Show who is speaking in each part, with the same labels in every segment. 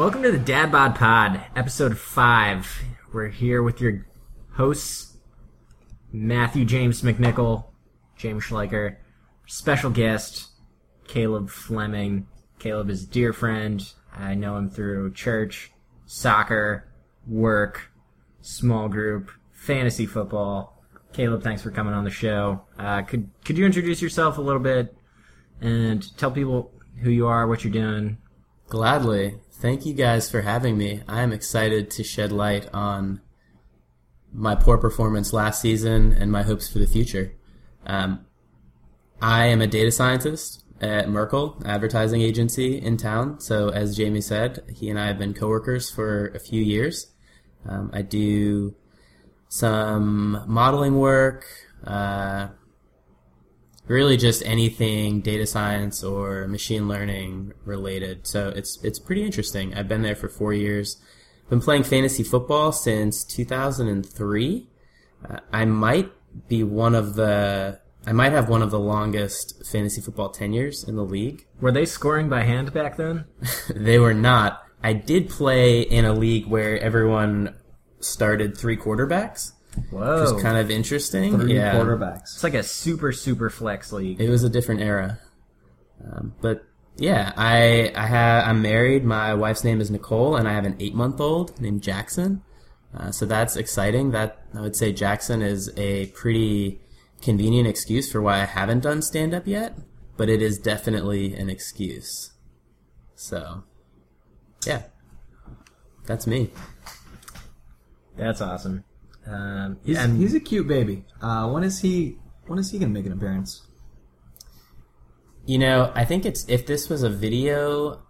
Speaker 1: Welcome to the Dad Bod Pod, episode five. We're here with your hosts, Matthew James McNichol, James Schleicher, special guest, Caleb Fleming. Caleb is a dear friend. I know him through church, soccer, work, small group, fantasy football. Caleb, thanks for coming on the show. Uh, could could you introduce yourself a little bit and tell people who you are, what you're doing?
Speaker 2: Gladly. Thank you guys for having me. I am excited to shed light on my poor performance last season and my hopes for the future. Um, I am a data scientist at Merkle advertising agency in town. So as Jamie said, he and I have been coworkers for a few years. Um, I do some modeling work, uh, really just anything data science or machine learning related. So it's it's pretty interesting. I've been there for four years. Been playing fantasy football since 2003. Uh, I might be one of the I might have one of the longest fantasy football tenures in the league.
Speaker 1: Were they scoring by hand back then?
Speaker 2: they were not. I did play in a league where everyone started three quarterbacks.
Speaker 1: Whoa.
Speaker 2: Which was kind of interesting.
Speaker 3: Three
Speaker 2: yeah.
Speaker 3: quarterbacks.
Speaker 1: It's like a super super flex league.
Speaker 2: It was a different era. Um, but yeah, I I have I'm married. My wife's name is Nicole, and I have an eight month old named Jackson. Uh, so that's exciting. That I would say Jackson is a pretty convenient excuse for why I haven't done stand up yet, but it is definitely an excuse. So, yeah, that's me.
Speaker 1: That's awesome. Um,
Speaker 3: He's,
Speaker 1: and
Speaker 3: he's a cute baby. Uh, when is he? When is he gonna make an appearance?
Speaker 2: You know, I think it's if this was a video,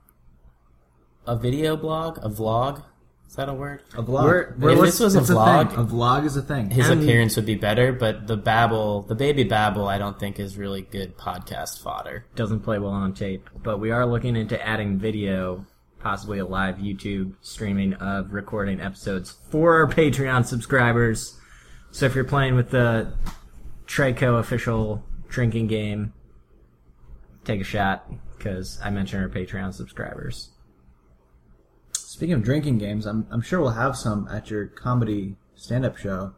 Speaker 2: a video blog, a vlog. Is that a word?
Speaker 3: A vlog.
Speaker 1: We're- we're
Speaker 2: if this was a vlog,
Speaker 3: thing. A vlog is a thing.
Speaker 2: his
Speaker 1: And-
Speaker 2: appearance would be better. But the babble, the baby babble, I don't think is really good podcast fodder.
Speaker 1: doesn't play well on tape, but we are looking into adding video, possibly a live YouTube streaming of recording episodes for our Patreon subscribers. So if you're playing with the Traco official drinking game, take a shot because I mentioned our Patreon subscribers.
Speaker 3: Speaking of drinking games, I'm I'm sure we'll have some at your comedy stand-up show.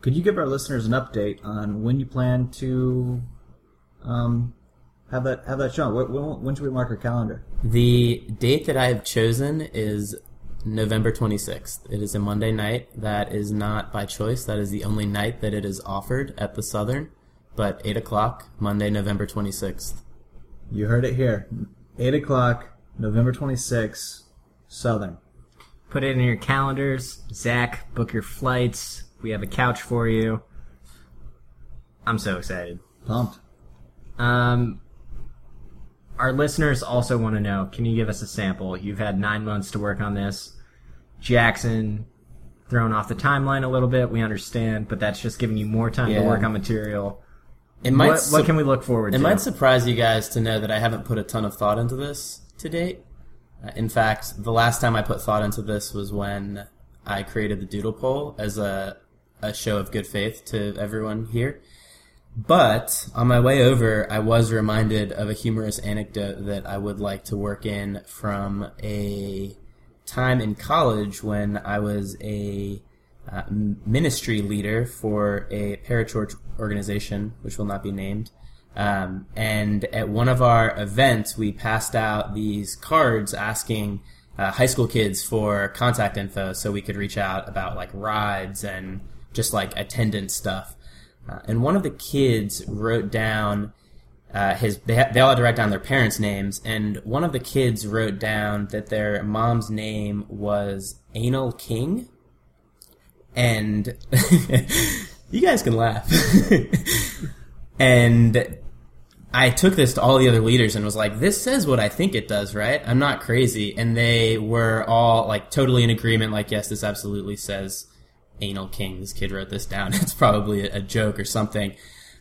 Speaker 3: Could you give our listeners an update on when you plan to um, have that have that shown. When, when, when should we mark our calendar?
Speaker 2: The date that I have chosen is November 26th. It is a Monday night. That is not by choice. That is the only night that it is offered at the Southern. But 8 o'clock, Monday, November 26th.
Speaker 3: You heard it here. Eight o'clock, November twenty sixth, Southern.
Speaker 1: Put it in your calendars. Zach, book your flights. We have a couch for you. I'm so excited.
Speaker 3: Pumped.
Speaker 1: Um, our listeners also want to know can you give us a sample? You've had nine months to work on this. Jackson, thrown off the timeline a little bit, we understand, but that's just giving you more time to work on material.
Speaker 2: It might,
Speaker 1: What, what can we look forward
Speaker 2: it
Speaker 1: to?
Speaker 2: It might surprise you guys to know that I haven't put a ton of thought into this to date. Uh, in fact, the last time I put thought into this was when I created the Doodle Poll as a, a show of good faith to everyone here. But on my way over, I was reminded of a humorous anecdote that I would like to work in from a time in college when I was a uh, ministry leader for a parachurch organization, which will not be named. Um, and at one of our events, we passed out these cards asking uh, high school kids for contact info so we could reach out about like rides and just like attendance stuff. Uh, and one of the kids wrote down uh, his. They, they all had to write down their parents' names, and one of the kids wrote down that their mom's name was Anal King. And you guys can laugh. and I took this to all the other leaders and was like, this says what I think it does, right? I'm not crazy. And they were all like totally in agreement, like, yes, this absolutely says anal king. This kid wrote this down. It's probably a, joke or something.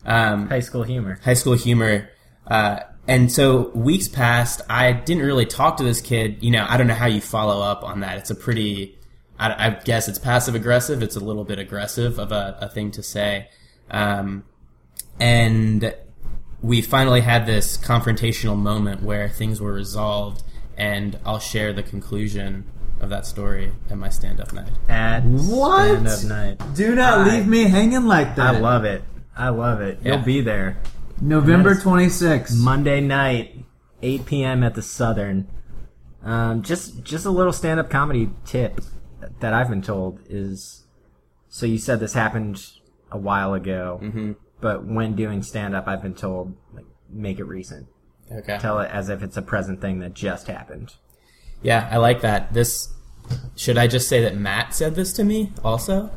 Speaker 2: Um,
Speaker 1: High school humor.
Speaker 2: high school humor. Uh, and so weeks passed. I didn't really talk to this kid. You know, I don't know how you follow up on that. It's a pretty, I, I guess it's passive aggressive. It's a little bit aggressive of a, a thing to say. Um, and we finally had this confrontational moment where things were resolved and I'll share the conclusion of that story at my stand-up night.
Speaker 1: At
Speaker 3: What?
Speaker 1: stand-up night.
Speaker 3: Do not
Speaker 1: I-
Speaker 3: leave me hanging like that.
Speaker 1: I love it. I love it.
Speaker 2: Yeah.
Speaker 1: You'll be there.
Speaker 3: November
Speaker 1: And
Speaker 3: 26th.
Speaker 1: Monday night, 8 p.m. at the Southern. Um, just just a little stand-up comedy tip that I've been told is so you said this happened a while ago,
Speaker 2: Mm-hmm.
Speaker 1: but when doing stand-up, I've been told like make it recent.
Speaker 2: Okay.
Speaker 1: Tell it as if it's a present thing that just happened.
Speaker 2: Yeah, I like that. This should I just say that Matt said this to me also?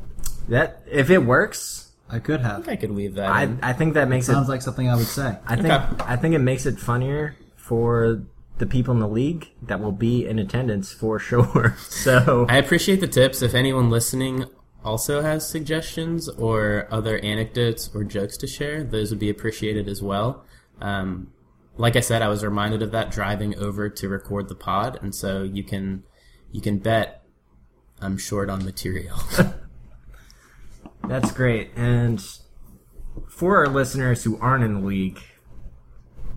Speaker 1: That if it works,
Speaker 3: I could
Speaker 2: I
Speaker 3: have.
Speaker 2: think I could weave that
Speaker 1: I
Speaker 2: in.
Speaker 1: I think that makes it.
Speaker 3: Sounds like something I would say.
Speaker 1: I think
Speaker 2: Okay.
Speaker 1: I think it makes it funnier for the people in the league that will be in attendance for sure. So
Speaker 2: I appreciate the tips. If anyone listening also has suggestions or other anecdotes or jokes to share, those would be appreciated as well. Um, like I said, I was reminded of that driving over to record the pod, and so you can you can bet I'm short on material.
Speaker 1: That's great. And for our listeners who aren't in the league,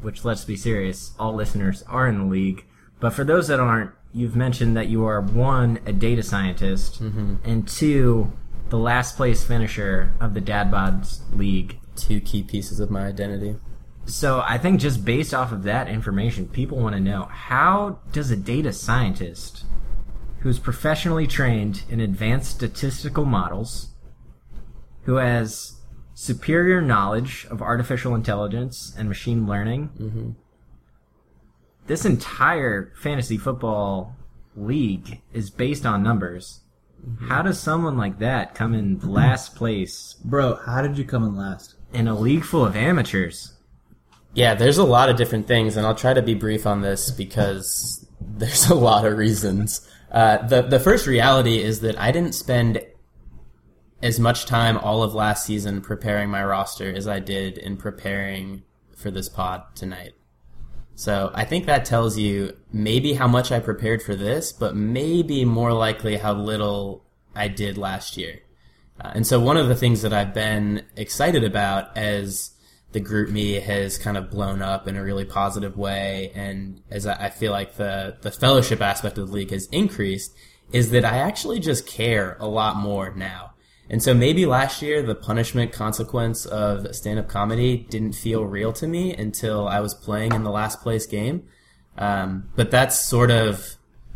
Speaker 1: which let's be serious, all listeners are in the league, but for those that aren't, you've mentioned that you are one, a data scientist, mm-hmm. and two, the last place finisher of the Dad Bods League.
Speaker 2: Two key pieces of my identity.
Speaker 1: So I think just based off of that information, people want to know how does a data scientist who's professionally trained in advanced statistical models, who has superior knowledge of artificial intelligence and machine learning, mm-hmm. this entire fantasy football league is based on numbers. Mm-hmm. How does someone like that come in last place
Speaker 3: Bro, how did you come in last?
Speaker 1: in a league full of amateurs?
Speaker 2: Yeah, there's a lot of different things, and I'll try to be brief on this because there's a lot of reasons. Uh, the the first reality is that I didn't spend as much time all of last season preparing my roster as I did in preparing for this pod tonight. So I think that tells you maybe how much I prepared for this, but maybe more likely how little I did last year. Uh, and so one of the things that I've been excited about as the GroupMe has kind of blown up in a really positive way, and as I feel like the the fellowship aspect of the league has increased, is that I actually just care a lot more now. And so maybe last year the punishment consequence of stand up comedy didn't feel real to me until I was playing in the last place game. Um, but that's sort of,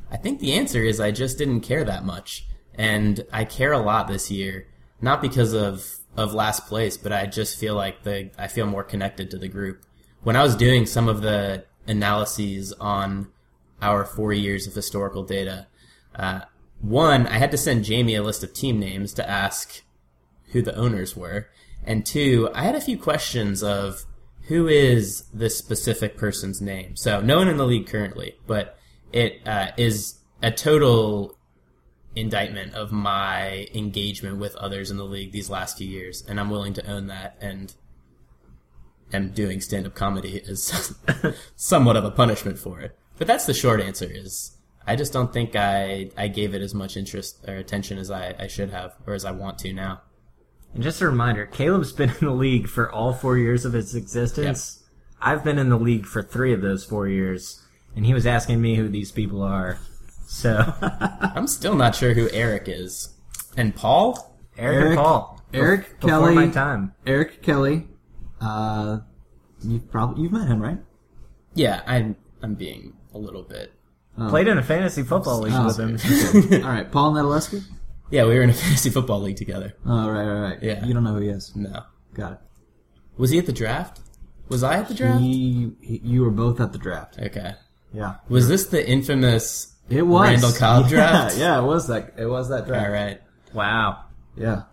Speaker 2: I think the answer is I just didn't care that much. And I care a lot this year, not because of, of last place, but I just feel like the, I feel more connected to the group. When I was doing some of the analyses on our four years of historical data, uh, one, I had to send Jamie a list of team names to ask who the owners were. And two, I had a few questions of who is this specific person's name. So no one in the league currently, but it uh, is a total indictment of my engagement with others in the league these last few years, and I'm willing to own that. And am doing stand-up comedy is somewhat of a punishment for it. But that's the short answer: is I just don't think I I gave it as much interest or attention as I, I should have, or as I want to now.
Speaker 1: And just a reminder, Caleb's been in the league for all four years of its existence. I've been in the league for three of those four years, and he was asking me who these people are. So,
Speaker 2: I'm still not sure who Eric is, and Paul.
Speaker 1: Eric,
Speaker 3: Eric-
Speaker 1: and Paul.
Speaker 3: Eric
Speaker 1: Bef- before
Speaker 3: Kelly-
Speaker 1: my time.
Speaker 3: Eric Kelly. Uh, you've probably you've met him, right?
Speaker 2: Yeah, I'm I'm being a little bit.
Speaker 1: Played in a fantasy football league
Speaker 3: Oh.
Speaker 1: with him.
Speaker 3: All right, Paul Nedaleski.
Speaker 2: Yeah, we were in a fantasy football league together.
Speaker 3: Oh, right, right, right.
Speaker 2: Yeah.
Speaker 3: You don't know who he is.
Speaker 2: No,
Speaker 3: Got it.
Speaker 2: was he at the draft? Was I at the draft?
Speaker 3: He, he, you were both at the draft.
Speaker 2: Okay.
Speaker 3: Yeah.
Speaker 2: Was this the infamous
Speaker 3: It was
Speaker 2: Randall Cobb
Speaker 3: yeah,
Speaker 2: draft?
Speaker 3: Yeah, it was that. It was that draft.
Speaker 2: All right.
Speaker 1: wow.
Speaker 3: Yeah.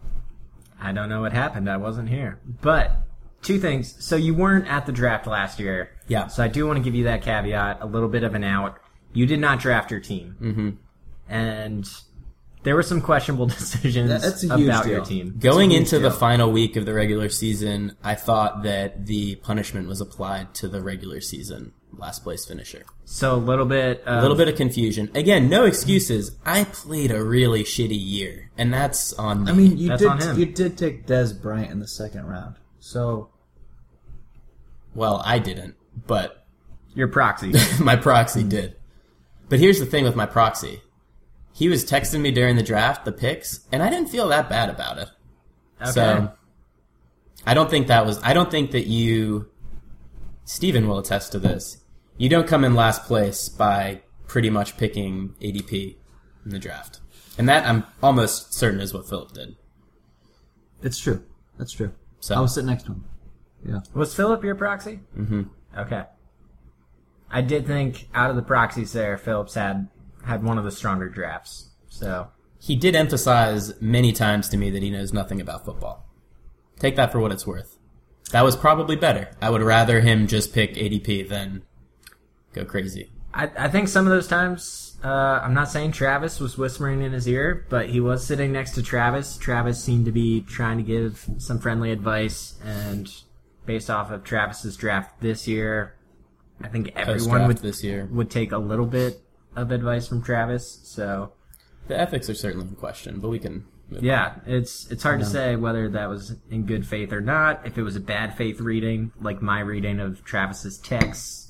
Speaker 1: I don't know what happened. I wasn't here. But two things. So you weren't at the draft last year.
Speaker 2: Yeah.
Speaker 1: So I do want to give you that caveat, a little bit of an out. You did not draft your team. Mm-hmm. And there were some questionable decisions
Speaker 3: that's a huge
Speaker 1: about
Speaker 3: deal.
Speaker 1: your team.
Speaker 2: Going
Speaker 3: huge
Speaker 2: into the final week of the regular season, I thought that the punishment was applied to the regular season last place finisher.
Speaker 1: So a little bit. Of,
Speaker 2: A little bit of confusion. Again, no excuses. I played a really shitty year, and that's on me.
Speaker 3: I mean, you
Speaker 1: That's
Speaker 3: did
Speaker 1: on him.
Speaker 3: you did take Dez Bryant in the second round. So
Speaker 2: well, I didn't, but
Speaker 1: your proxy.
Speaker 2: my proxy hmm. did. But here's the thing with my proxy. He was texting me during the draft, the picks, and I didn't feel that bad about it.
Speaker 1: Okay.
Speaker 2: So I don't think that was I don't think that you Steven will attest to this. You don't come in last place by pretty much picking ADP in the draft. And that I'm almost certain is what Philip did.
Speaker 3: It's true. That's true.
Speaker 2: So
Speaker 3: I was sitting next to him. Yeah.
Speaker 1: Was Philip your proxy?
Speaker 2: Mm-hmm.
Speaker 1: Okay. I did think out of the proxies there, Phillips had had one of the stronger drafts. So
Speaker 2: he did emphasize many times to me that he knows nothing about football. Take that for what it's worth. That was probably better. I would rather him just pick ADP than go crazy.
Speaker 1: I, I think some of those times, uh, I'm not saying Travis was whispering in his ear, but he was sitting next to Travis. Travis seemed to be trying to give some friendly advice, and based off of Travis's draft this year, I think everyone
Speaker 2: Post-draft
Speaker 1: would
Speaker 2: this year.
Speaker 1: would take a little bit of advice from Travis. So
Speaker 2: The ethics are certainly in question, but we can move
Speaker 1: yeah, it's it's hard to say whether that was in good faith or not. If it was a bad faith reading, like my reading of Travis's texts,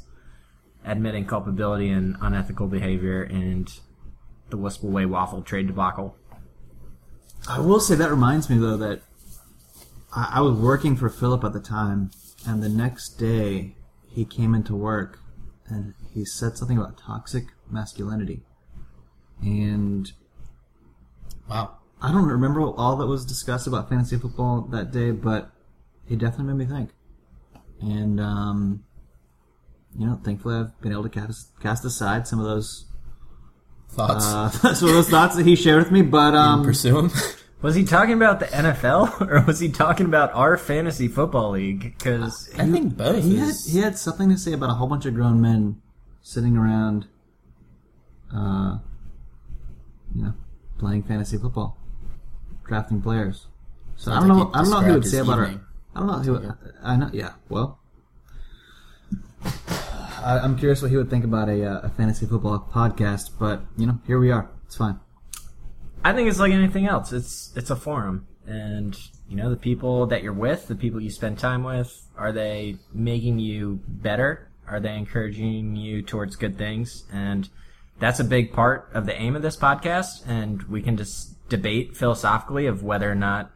Speaker 1: admitting culpability and unethical behavior, and the Wistful Way waffle trade debacle.
Speaker 3: I will say that reminds me though that I, I was working for Philip at the time, and the next day he came into work and he said something about toxic masculinity, and
Speaker 2: Wow.
Speaker 3: I don't remember all that was discussed about fantasy football that day, but it definitely made me think. And um, you know, thankfully I've been able to cast cast aside some of those
Speaker 2: Thoughts?
Speaker 3: uh, some of those thoughts that he shared with me. But um,
Speaker 2: Pursue him?
Speaker 1: Was he talking about the NFL or was he talking about our fantasy football league? Because
Speaker 2: I think both.
Speaker 3: he had he had something to say about a whole bunch of grown men sitting around, uh, you know, playing fantasy football, drafting players. So I don't
Speaker 2: like
Speaker 3: know.
Speaker 2: he
Speaker 3: I don't know what he would say
Speaker 2: his
Speaker 3: about our. I don't know who. I know. Yeah. Well, I, I'm curious what he would think about a, uh, a fantasy football podcast. But you know, here we are. It's fine.
Speaker 1: I think it's like anything else. It's it's a forum, and you know the people that you're with, the people you spend time with, are they making you better? Are they encouraging you towards good things? And that's a big part of the aim of this podcast. And we can just debate philosophically of whether or not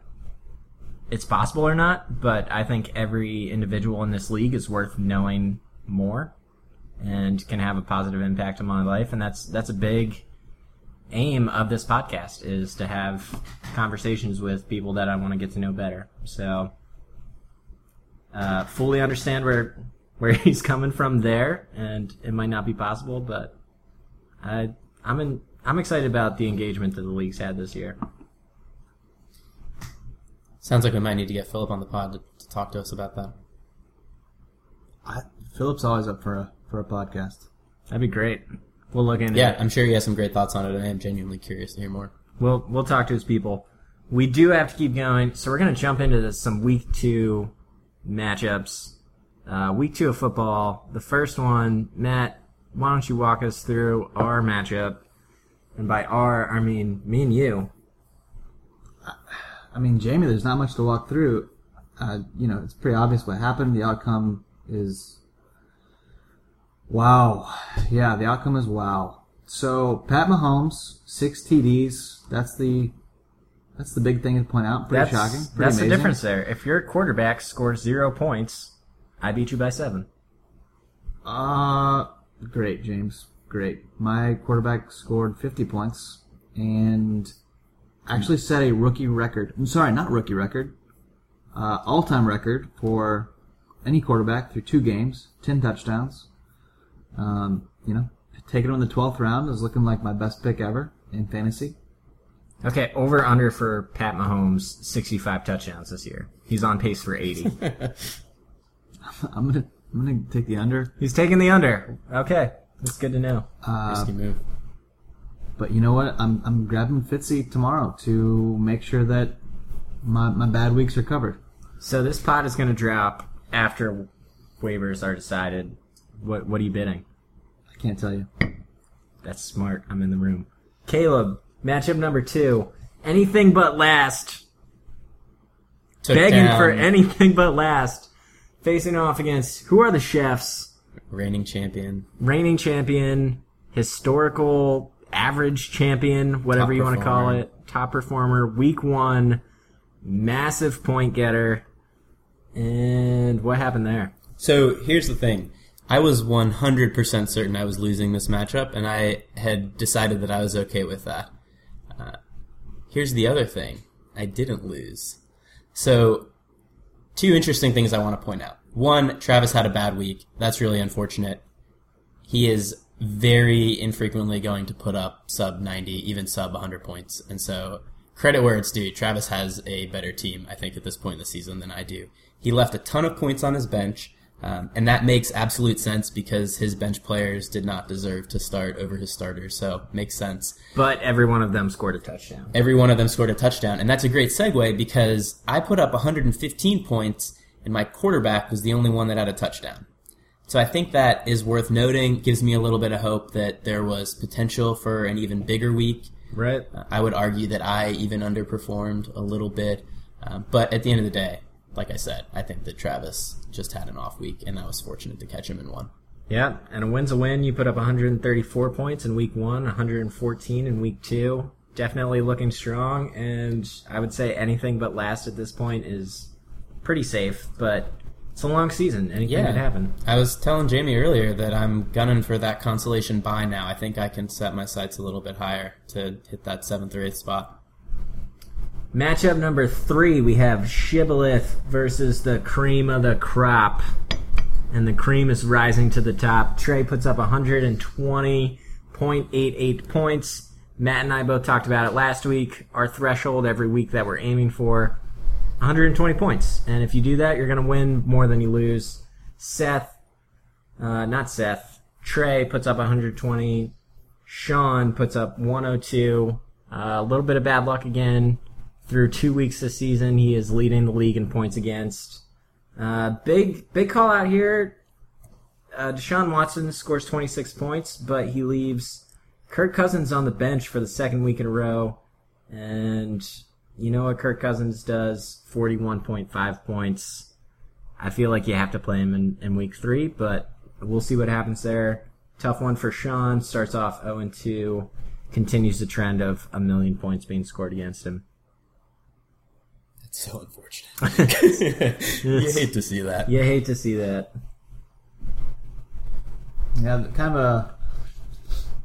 Speaker 1: it's possible or not. But I think every individual in this league is worth knowing more and can have a positive impact on my life. And that's that's a big aim of this podcast is to have conversations with people that I want to get to know better. So, uh, fully understand where where he's coming from there, and it might not be possible, but I I'm in, I'm excited about the engagement that the league's had this year.
Speaker 2: Sounds like we might need to get Philip on the pod to, to talk to us about that.
Speaker 3: I, Philip's always up for a for a podcast.
Speaker 1: That'd be great. We'll look into
Speaker 2: Yeah,
Speaker 1: it.
Speaker 2: Yeah, I'm sure he has some great thoughts on it, I am genuinely curious to hear more.
Speaker 1: We'll we'll talk to his people. We do have to keep going, so we're gonna jump into this, some week two matchups. Uh, week two of football. The first one, Matt. Why don't you walk us through our matchup? And by our, I mean me and you.
Speaker 3: I mean, Jamie, there's not much to walk through. Uh, you know, it's pretty obvious what happened. The outcome is wow. Yeah, the outcome is wow. So Pat Mahomes, six TDs. That's the that's the big thing to point out. Pretty
Speaker 1: That's
Speaker 3: shocking. Pretty
Speaker 1: that's the difference there. If your quarterback scores zero points, I beat you by seven.
Speaker 3: Uh, great, James. Great. My quarterback scored 50 points and actually set a rookie record. I'm sorry, not rookie record. Uh, all-time record for any quarterback through two games, 10 touchdowns. Um, you know, taking him in the 12th round is looking like my best pick ever in fantasy.
Speaker 1: Okay, over under for Pat Mahomes, sixty-five touchdowns this year. He's on pace for eighty.
Speaker 3: I'm gonna, I'm gonna take the under.
Speaker 1: He's taking the under. Okay, that's good to know.
Speaker 3: Uh,
Speaker 2: Risky move.
Speaker 3: But you know what? I'm I'm grabbing Fitzy tomorrow to make sure that my my bad weeks are covered.
Speaker 1: So this pot is going to drop after waivers are decided. What what are you bidding?
Speaker 3: I can't tell you.
Speaker 1: That's smart. I'm in the room. Caleb, matchup number two. Anything but last.
Speaker 2: Took
Speaker 1: Begging
Speaker 2: down
Speaker 1: for anything but last. Facing off against who are the chefs?
Speaker 2: reigning champion.
Speaker 1: Reigning champion, historical average champion, whatever
Speaker 2: Top
Speaker 1: you want to call it, top performer, week one, massive point getter. And what happened there?
Speaker 2: So here's the thing. I was 100% certain I was losing this matchup, and I had decided that I was okay with that. Uh, here's the other thing. I didn't lose. So, two interesting things I want to point out. One, Travis had a bad week. That's really unfortunate. He is very infrequently going to put up sub 90, even sub 100 points. And so, credit where it's due. Travis has a better team, I think, at this point in the season than I do. He left a ton of points on his bench, um, and that makes absolute sense because his bench players did not deserve to start over his starters. So, makes sense
Speaker 1: But every one of them scored a touchdown.
Speaker 2: every one of them scored a touchdown. And that's a great segue because I put up 115 points and my quarterback was the only one that had a touchdown. So I think that is worth noting, gives me a little bit of hope that there was potential for an even bigger week.
Speaker 1: Right?
Speaker 2: Uh, I would argue that I even underperformed a little bit. Um, but at the end of the day, like I said, I think that Travis just had an off week and I was fortunate to catch him in one.
Speaker 1: Yeah, and a win's a win. You put up 134 points in week one, 114 in week two. Definitely looking strong, and I would say anything but last at this point is pretty safe, but it's a long season. Anything
Speaker 2: Yeah.
Speaker 1: could happen.
Speaker 2: I was telling Jamie earlier that I'm gunning for that consolation buy now. I think I can set my sights a little bit higher to hit that seventh or eighth spot.
Speaker 1: Matchup number three, we have Shibboleth versus the cream of the crop. And the cream is rising to the top. Trey puts up 120.88 points. Matt and I both talked about it last week. Our threshold every week that we're aiming for 120 points. And if you do that, you're going to win more than you lose. Seth, uh, not Seth, Trey puts up 120. Sean puts up 102. Uh, a little bit of bad luck again. Through two weeks this season, he is leading the league in points against. Uh, big big call out here. Uh, Deshaun Watson scores 26 points, but he leaves Kirk Cousins on the bench for the second week in a row. And you know what Kirk Cousins does? 41.5 points. I feel like you have to play him in, in week three, but we'll see what happens there. Tough one for Sean. Starts off 0 2, continues the trend of a million points being scored against him.
Speaker 2: So unfortunate. you hate to see that.
Speaker 1: You hate to see that.
Speaker 3: Yeah, kind of a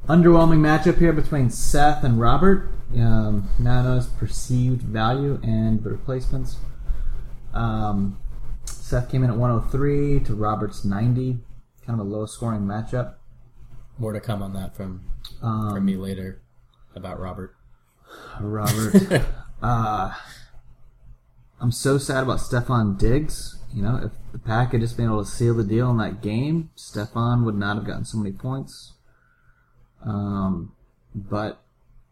Speaker 3: underwhelming matchup here between Seth and Robert. Um, Nano's perceived value and the replacements. Um, Seth came in at 103 to Robert's 90. Kind of a low scoring matchup.
Speaker 2: More to come on that from
Speaker 3: Um,
Speaker 2: from me later about Robert.
Speaker 3: Robert. uh, I'm so sad about Stefon Diggs. You know, if the Pack had just been able to seal the deal in that game, Stefon would not have gotten so many points. Um, but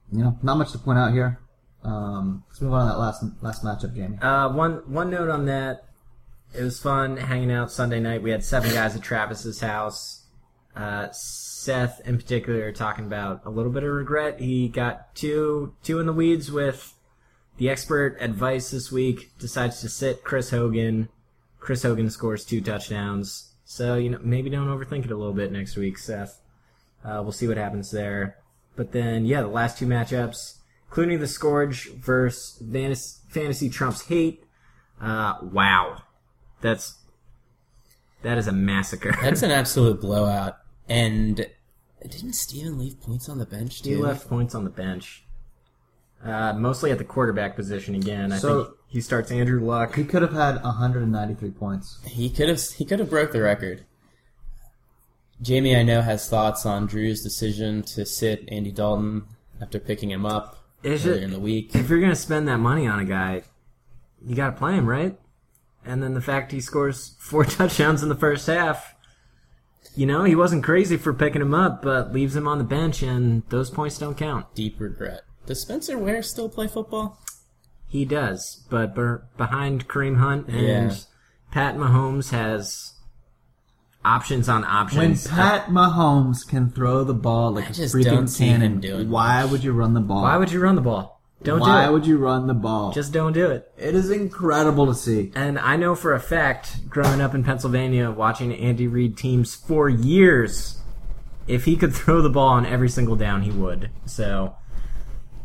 Speaker 3: you know, not much to point out here. Um, let's move on to that last last matchup, Jamie.
Speaker 1: Uh, one one note on that. It was fun hanging out Sunday night. We had seven guys at Travis's house. Uh, Seth, in particular, talking about a little bit of regret. He got two two in the weeds with the expert advice this week. Decides to sit Chris Hogan. Chris Hogan scores two touchdowns. So you know maybe don't overthink it a little bit next week, Seth. Uh, we'll see what happens there. But then yeah, the last two matchups, including the Scourge versus Vanis- Fantasy Trump's Hate. Uh, wow, that's that is a massacre.
Speaker 2: That's an absolute blowout. And didn't Steven leave points on the bench too?
Speaker 1: He left points on the bench. Uh, mostly at the quarterback position again. I
Speaker 3: So-
Speaker 1: think he starts Andrew Luck.
Speaker 3: He could have had 193 points.
Speaker 2: He could have he could have broke the record. Jamie, I know, has thoughts on Drew's decision to sit Andy Dalton after picking him up
Speaker 1: Is
Speaker 2: earlier
Speaker 1: it-
Speaker 2: in the week.
Speaker 1: If you're gonna spend that money on a guy, you gotta play him, right? And then the fact he scores four touchdowns in the first half, you know, he wasn't crazy for picking him up, but leaves him on the bench, and those points don't count.
Speaker 2: Deep regret. Does Spencer Ware still play football?
Speaker 1: He does, but ber- behind Kareem Hunt and
Speaker 2: Yeah.
Speaker 1: Pat Mahomes has options on options. When.
Speaker 3: Pat Mahomes can throw the ball like
Speaker 2: I
Speaker 3: a
Speaker 2: just
Speaker 3: freaking
Speaker 2: don't see him
Speaker 3: cannon,
Speaker 2: doing
Speaker 3: why would you run the ball?
Speaker 1: Why would you run the ball? Don't
Speaker 3: Why
Speaker 1: do it.
Speaker 3: Why would you run the ball?
Speaker 1: Just don't do it.
Speaker 3: it is incredible to see.
Speaker 1: And I know for a fact, growing up in Pennsylvania, watching Andy Reid teams for years, if he could throw the ball on every single down, he would. So,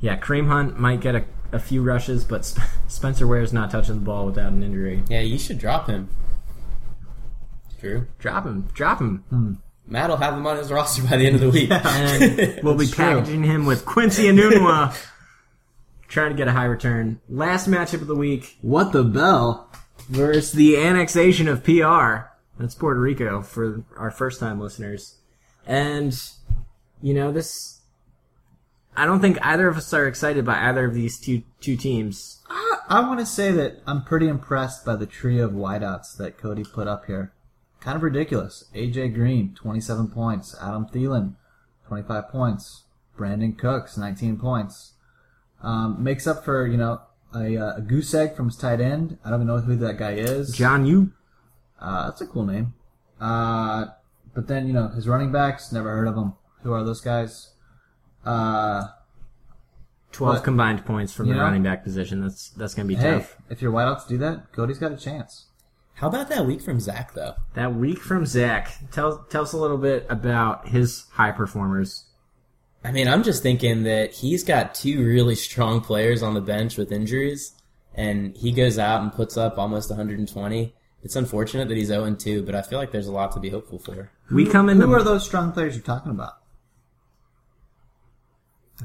Speaker 1: yeah, Kareem Hunt might get a, a few rushes, but Sp- Spencer Ware's not touching the ball without an injury.
Speaker 2: Yeah, you should drop him. True.
Speaker 1: Drop him, drop him. Hmm.
Speaker 2: Matt will have him on his roster by the end of the week.
Speaker 1: And we'll be
Speaker 3: That's true.
Speaker 1: packaging him with Quincy Enunwa, trying to get a high return. Last matchup of the week
Speaker 3: What the bell?
Speaker 1: versus the annexation of PR. That's Puerto Rico for our first time listeners. And, you know, this. I don't think either of us are excited by either of these two two teams.
Speaker 3: I, I want to say that I'm pretty impressed by the trio of wideouts that Cody put up here. Kind of ridiculous. AJ Green, 27 points. Adam Thielen, 25 points. Brandin Cooks, 19 points. Um, makes up for, you know, a, uh, a goose egg from his tight end. I don't even know who that guy is.
Speaker 1: John, you
Speaker 3: Uh, that's a cool name. Uh, but then, you know, his running backs, never heard of them. Who are those guys? Uh,
Speaker 1: 12
Speaker 3: But-
Speaker 1: combined points from the
Speaker 3: know?
Speaker 1: running back position. That's that's going to be
Speaker 3: hey,
Speaker 1: tough.
Speaker 3: if your wideouts do that, Cody's got a chance.
Speaker 2: How about that week from Zach though?
Speaker 1: That week from Zach. Tell tell us a little bit about his high performers.
Speaker 2: I mean, I'm just thinking that he's got two really strong players on the bench with injuries, and he goes out and puts up almost 120. It's unfortunate that he's 0 2, but I feel like there's a lot to be hopeful for.
Speaker 1: We come into
Speaker 3: Who are those strong players you're talking about?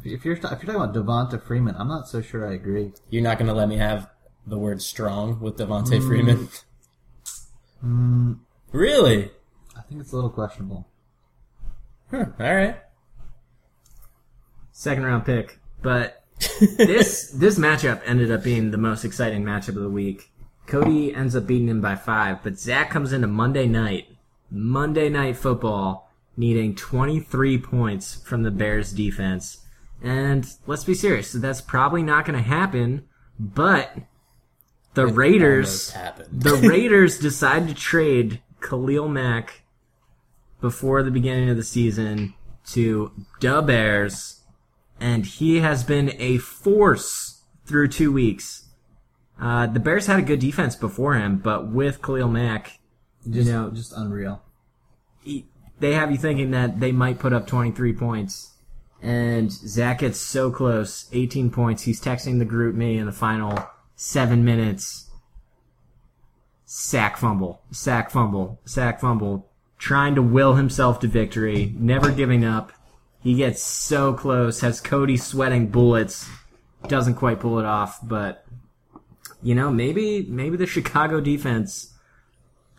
Speaker 3: If you- if you're, if you're talking about Devonta Freeman, I'm not so sure I agree.
Speaker 2: You're not going to let me have the word strong with Devonta mm. Freeman? Mm. Really?
Speaker 3: I think it's a little questionable.
Speaker 2: Huh, all right.
Speaker 1: second round pick. But this this matchup ended up being the most exciting matchup of the week. Cody ends up beating him by five, but Zach comes into Monday night, Monday night football, needing 23 points from the Bears defense. And let's be serious, that's probably not going to happen, but the
Speaker 2: Almost
Speaker 1: Raiders the Raiders decide to trade Khalil Mack before the beginning of the season to the Bears, and he has been a force through two weeks. Uh, the Bears had a good defense before him, but with Khalil Mack,
Speaker 3: Just,
Speaker 1: know-
Speaker 3: just unreal.
Speaker 1: he- they have you thinking that they might put up 23 points. And Zach gets so close, 18 points. He's texting the GroupMe in the final seven minutes. Sack fumble, sack fumble, sack fumble. Trying to will himself to victory, never giving up. He gets so close, has Cody sweating bullets. Doesn't quite pull it off, but you know, maybe maybe the Chicago defense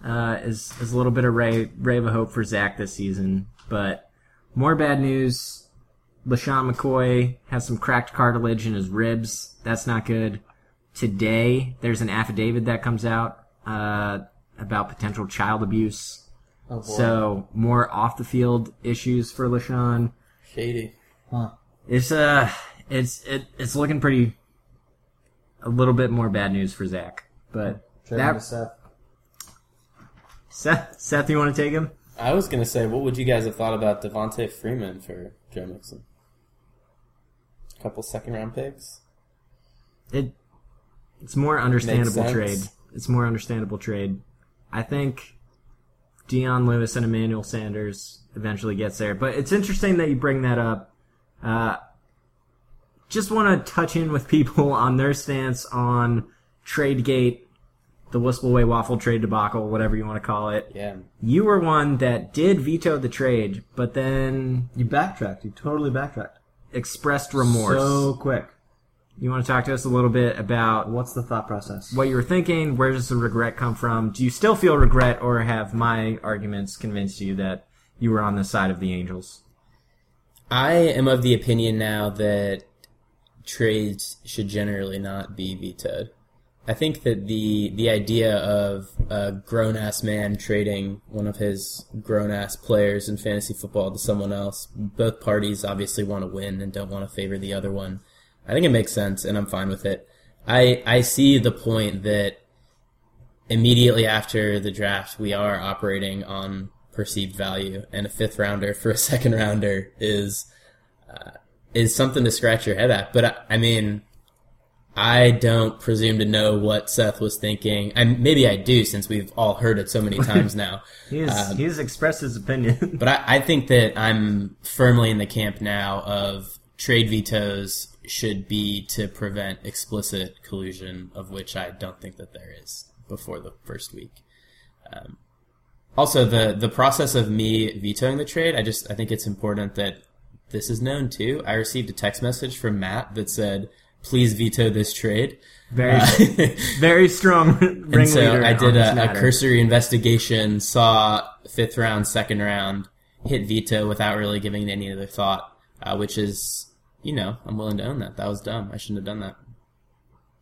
Speaker 1: uh, is is a little bit of ray ray of hope for Zach this season. But more bad news. LeSean McCoy has some cracked cartilage in his ribs. That's not good. Today, there's an affidavit that comes out uh, about potential child abuse.
Speaker 2: Oh, boy.
Speaker 1: So more off the field issues for LeSean.
Speaker 2: Shady.
Speaker 3: Huh.
Speaker 1: It's uh, it's it, it's looking pretty. A little bit more bad news for Zach, but that
Speaker 3: Seth.
Speaker 1: Seth, Seth, you want to take him?
Speaker 2: I was going to say, what would you guys have thought about Devonta Freeman for Joe Mixon? A couple second round picks?
Speaker 1: It it's more understandable trade. It's more understandable trade. I think Dion Lewis and Emmanuel Sanders eventually gets there. But it's interesting that you bring that up. Uh, just want to touch in with people on their stance on TradeGate, the Whistleway Waffle trade debacle, whatever you want to call it.
Speaker 2: Yeah.
Speaker 1: You were one that did veto the trade, but then
Speaker 3: You backtracked. You totally backtracked.
Speaker 1: Expressed remorse.
Speaker 3: So quick.
Speaker 1: you want to talk to us a little bit about
Speaker 3: What's the thought process?
Speaker 1: what you were thinking. Where does the regret come from? Do you still feel regret, or have my arguments convinced you that you were on the side of the Angels?
Speaker 2: I am of the opinion now that trades should generally not be vetoed. I think that the the idea of a grown ass man trading one of his grown ass players in fantasy football to someone else, both parties obviously want to win and don't want to favor the other one. I think it makes sense and I'm fine with it. I I see the point that immediately after the draft we are operating on perceived value and a fifth rounder for a second rounder is uh, is something to scratch your head at. But I, I mean, I don't presume to know what Seth was thinking. And maybe I do since we've all heard it so many times now.
Speaker 1: He's
Speaker 2: Um,
Speaker 1: he's expressed his opinion.
Speaker 2: But I, I think that I'm firmly in the camp now of trade vetoes should be to prevent explicit collusion, of which I don't think that there is before the first week. Um, also, the the process of me vetoing the trade, I just I think it's important that this is known too. I received a text message from Matt that said, "Please veto this trade."
Speaker 1: very
Speaker 2: Uh,
Speaker 1: very strong
Speaker 2: and so I did a, a cursory investigation, saw fifth round, second round, hit veto without really giving it any other thought, uh, which is, you know, I'm willing to own that. That was dumb. I shouldn't have done that.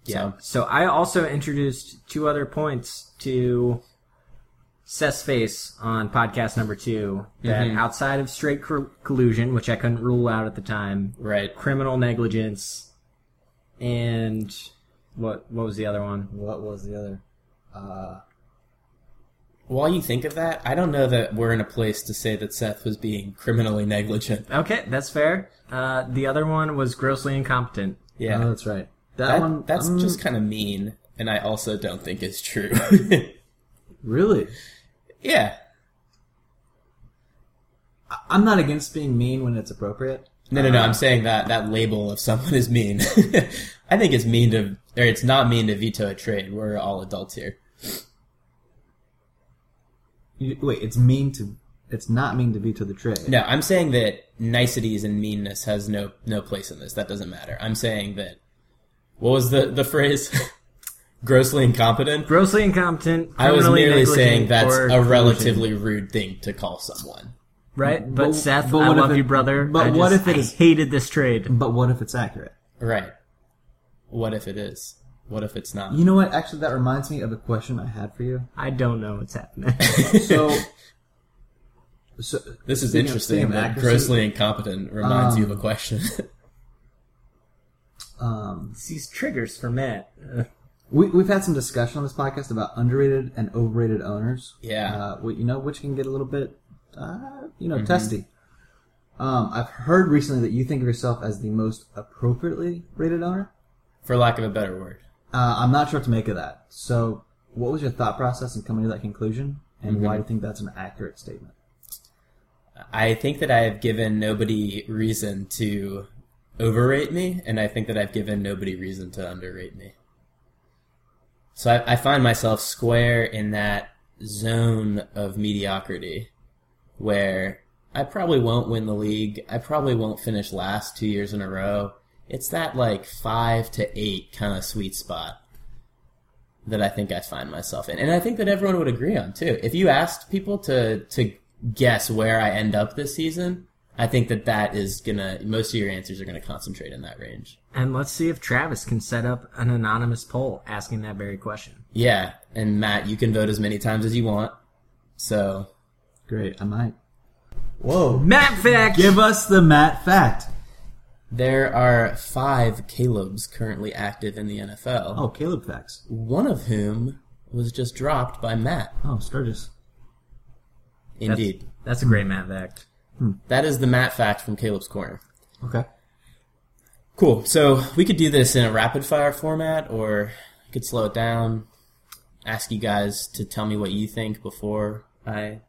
Speaker 1: Yeah.
Speaker 2: So,
Speaker 1: So I also introduced two other points to Seth's face on podcast number two. That
Speaker 2: Mhm.
Speaker 1: outside of straight col- collusion, which I couldn't rule out at the time,
Speaker 2: right.
Speaker 1: criminal negligence, and what what was the other one?
Speaker 3: What was the other? Uh,
Speaker 2: While you think of that, I don't know that we're in a place to say that Seth was being criminally negligent.
Speaker 1: Okay, that's fair. Uh, the other one was grossly incompetent.
Speaker 2: Yeah.
Speaker 3: oh, that's right. That,
Speaker 2: that,
Speaker 3: one.
Speaker 2: that's
Speaker 3: um,
Speaker 2: just kind of mean, and I also don't think is true.
Speaker 3: really.
Speaker 2: yeah.
Speaker 3: I'm not against being mean when it's appropriate.
Speaker 2: No, no, no. I'm um, saying that that label of someone is mean. I think it's mean to, or it's not mean to veto a trade. We're all adults here.
Speaker 3: you- wait, it's mean to. It's not mean to veto the trade.
Speaker 2: No, I'm saying that niceties and meanness has no no place in this. That doesn't matter. I'm saying that. What was the the phrase? Grossly incompetent.
Speaker 1: Grossly incompetent.
Speaker 2: I was merely saying that's a relatively rude thing to call someone.
Speaker 1: Right. But,
Speaker 3: But-
Speaker 1: Seth,
Speaker 3: but
Speaker 1: I
Speaker 3: what if
Speaker 1: love
Speaker 3: it-
Speaker 1: you, brother.
Speaker 3: but
Speaker 1: I
Speaker 3: what
Speaker 1: just-
Speaker 3: if it
Speaker 1: I
Speaker 3: is-
Speaker 1: hated this trade?
Speaker 3: But what if it's accurate?
Speaker 2: Right. What if it is? What if it's not?
Speaker 3: You know what? Actually, that reminds me of a question I had for you.
Speaker 1: I don't know what's happening.
Speaker 3: So, so
Speaker 2: This is interesting.
Speaker 3: speaking of
Speaker 2: that
Speaker 3: accuracy,
Speaker 2: grossly incompetent reminds you of
Speaker 3: Um,
Speaker 2: a question.
Speaker 3: Um,
Speaker 1: These triggers for Matt.
Speaker 3: We, we've had some discussion on this podcast about underrated and overrated owners.
Speaker 2: Yeah.
Speaker 3: Uh, you know, which can get a little bit, uh, you know,
Speaker 2: Mm-hmm.
Speaker 3: testy. Um, I've heard recently that you think of yourself as the most appropriately rated owner.
Speaker 2: For lack of a better word.
Speaker 3: Uh, I'm not sure what to make of that. So, what was your thought process in coming to that conclusion, and
Speaker 2: Mm-hmm.
Speaker 3: why do you think that's an accurate statement?
Speaker 2: I think that I have given nobody reason to overrate me, and I think that I've given nobody reason to underrate me. So I, I find myself square in that zone of mediocrity where I probably won't win the league. I probably won't finish last two years in a row. It's that like five to eight kind of sweet spot that I think I find myself in. And I think that everyone would agree on too. If you asked people to, to guess where I end up this season, I think that that is gonna, most of your answers are gonna concentrate in that range.
Speaker 1: and let's see if Travis can set up an anonymous poll asking that very question.
Speaker 2: Yeah. And Matt, you can vote as many times as you want. So
Speaker 3: Great, I might. Whoa!
Speaker 1: Matt fact.
Speaker 3: Give us the Matt fact.
Speaker 2: there are five Caleb's currently active in the NFL.
Speaker 3: Oh, Caleb facts.
Speaker 2: One of whom was just dropped by Matt.
Speaker 3: Oh, Sturgis.
Speaker 2: Indeed.
Speaker 1: That's a great Matt fact. Hmm.
Speaker 2: That is the Matt fact from Caleb's Corner.
Speaker 3: Okay.
Speaker 2: Cool. So we could do this in a rapid fire format, or I could slow it down, ask you guys to tell me what you think before I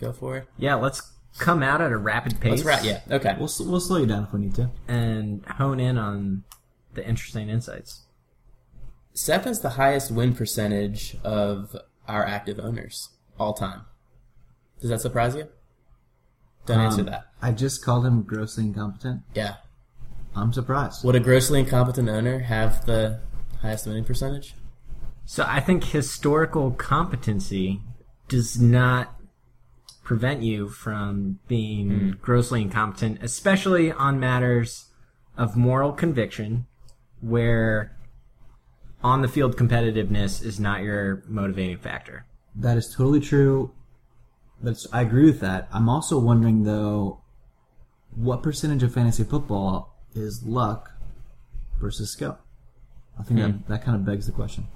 Speaker 2: go for it.
Speaker 1: Yeah, let's come out at a rapid pace.
Speaker 2: Let's wrap. Yeah. Okay.
Speaker 3: We'll s- we'll slow you down if we need to.
Speaker 1: and hone in on the interesting insights.
Speaker 2: Seth has the highest win percentage of our active owners all time. Does that surprise you? Don't answer
Speaker 3: Um,
Speaker 2: that.
Speaker 3: I just called him grossly incompetent.
Speaker 2: Yeah.
Speaker 3: I'm surprised.
Speaker 2: Would a grossly incompetent owner have the highest winning percentage?
Speaker 1: So I think historical competency does not prevent you from being hmm. grossly incompetent, especially on matters of moral conviction where on the field competitiveness is not your motivating factor.
Speaker 3: That is totally true. That's I agree with that. I'm also wondering though, what percentage of fantasy football is luck versus skill? I think that hmm. that kind of begs the question.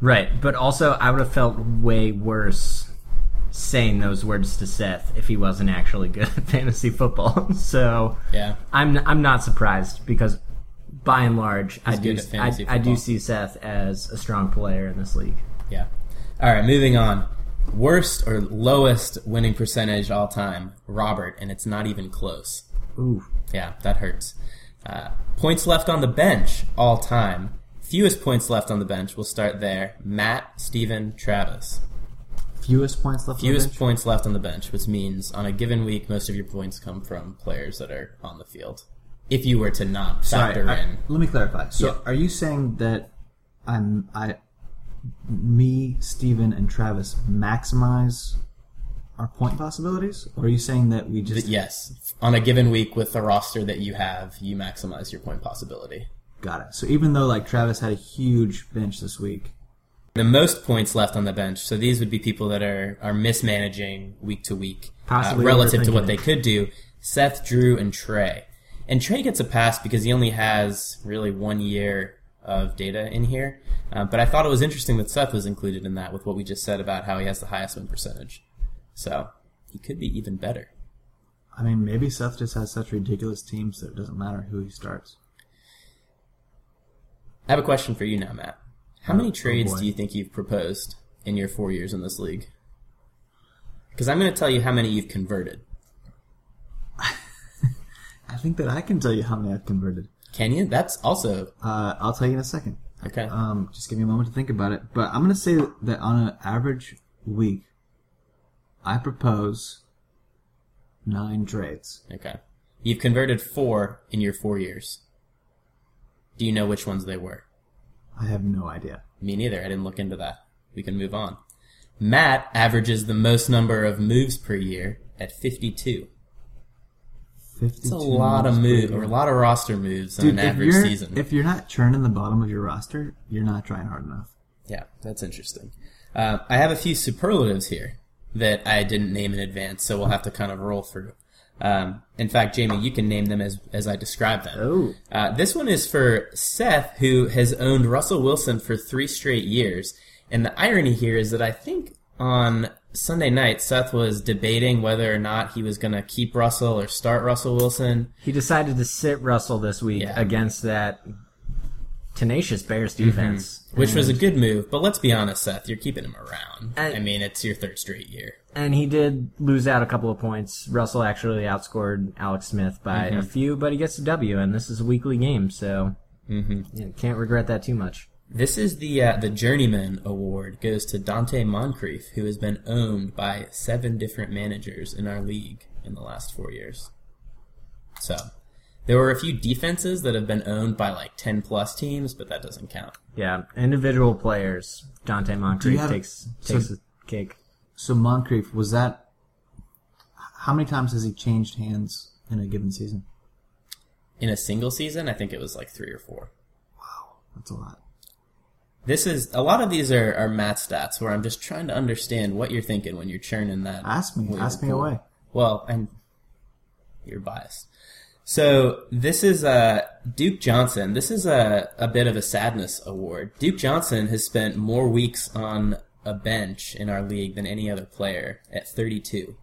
Speaker 1: Right, but also I would have felt way worse saying those words to Seth if he wasn't actually good at fantasy football. so
Speaker 2: Yeah.
Speaker 1: I'm I'm not surprised because by and large, I do I, I do see Seth as a strong player in this league.
Speaker 2: Yeah. All right, moving on. Worst or lowest winning percentage all time, Robert, and it's not even close.
Speaker 1: Ooh,
Speaker 2: Yeah, that hurts. Uh, points left on the bench all time. Fewest points left on the bench. We'll start there. Matt, Steven, Travis.
Speaker 3: Fewest points left. on the
Speaker 2: Fewest
Speaker 3: bench?
Speaker 2: points left on the bench, which means on a given week, most of your points come from players that are on the field. If you were to not
Speaker 3: Sorry,
Speaker 2: factor
Speaker 3: I-
Speaker 2: in,
Speaker 3: let me clarify. So,
Speaker 2: Yeah.
Speaker 3: are you saying that I'm I, me, Steven, and Travis maximize our point possibilities, or are you saying that we just
Speaker 2: yes, on a given week with the roster that you have, you maximize your point possibility.
Speaker 3: got it? So even though like Travis had a huge bench this week,
Speaker 2: The most points left on the bench, so these would be people that are are mismanaging week to week, uh, relative to what they could do. Seth, Drew, and Trey. And Trey gets a pass because he only has really one year of data in here. Uh, but I thought it was interesting that Seth was included in that with what we just said about how he has the highest win percentage. So he could be even better.
Speaker 3: I mean, maybe Seth just has such ridiculous teams that it doesn't matter who he starts.
Speaker 2: I have a question for you now, Matt. How many
Speaker 3: Oh,
Speaker 2: trades
Speaker 3: boy.
Speaker 2: do you think you've proposed in your four years in this league? Because I'm going to tell you how many you've converted.
Speaker 3: I think that I can tell you how many I've converted.
Speaker 2: Can you? That's also
Speaker 3: Uh, I'll tell you in a second.
Speaker 2: okay.
Speaker 3: Um, just give me a moment to think about it. But I'm going to say that on an average week, I propose nine trades.
Speaker 2: Okay. You've converted four in your four years. Do you know which ones they were?
Speaker 3: I have no idea.
Speaker 2: Me neither. I didn't look into that. We can move on. Matt averages the most number of moves per year at 52.
Speaker 3: Fifty.
Speaker 2: It's a lot of moves, or a lot of roster moves on
Speaker 3: Dude,
Speaker 2: an average
Speaker 3: you're,
Speaker 2: season.
Speaker 3: if you're not churning the bottom of your roster, you're not trying hard enough.
Speaker 2: Yeah, that's interesting. Uh, I have a few superlatives here that I didn't name in advance, so we'll have to kind of roll through. Um, in fact, Jamie, you can name them as as I describe them.
Speaker 1: Oh.
Speaker 2: Uh, this one is for Seth, who has owned Russell Wilson for three straight years. And the irony here is that I think on Sunday night, Seth was debating whether or not he was going to keep Russell or start Russell Wilson.
Speaker 1: he decided to sit Russell this week
Speaker 2: Yeah.
Speaker 1: against that tenacious Bears defense,
Speaker 2: Which was a good move, but let's be honest, Seth, you're keeping him around.
Speaker 1: And-
Speaker 2: I mean, it's your third straight year.
Speaker 1: and he did lose out a couple of points. Russell actually outscored Alex Smith by
Speaker 2: Mm-hmm.
Speaker 1: a few, but he gets a W, and this is a weekly game, so
Speaker 2: hmm
Speaker 1: you know, can't regret that too much.
Speaker 2: This is the uh, the Journeyman Award goes to Donte Moncrief, who has been owned by seven different managers in our league in the last four years. So there were a few defenses that have been owned by like ten plus teams, but that doesn't count.
Speaker 1: Yeah, individual players. Donte Moncrief
Speaker 3: have-
Speaker 1: takes
Speaker 3: so-
Speaker 1: takes the cake.
Speaker 3: So Moncrief was that? How many times has he changed hands in a given season?
Speaker 2: In a single season, I think it was like three or four.
Speaker 3: Wow, That's a lot.
Speaker 2: This is a lot of these are, are math stats where I'm just trying to understand what you're thinking when you're churning that.
Speaker 3: Ask me.
Speaker 2: waiver
Speaker 3: Ask me
Speaker 2: pool.
Speaker 3: away.
Speaker 2: Well, and you're biased. So this is uh, Duke Johnson. This is a, a bit of a sadness award. Duke Johnson has spent more weeks on a bench in our league than any other player at 32.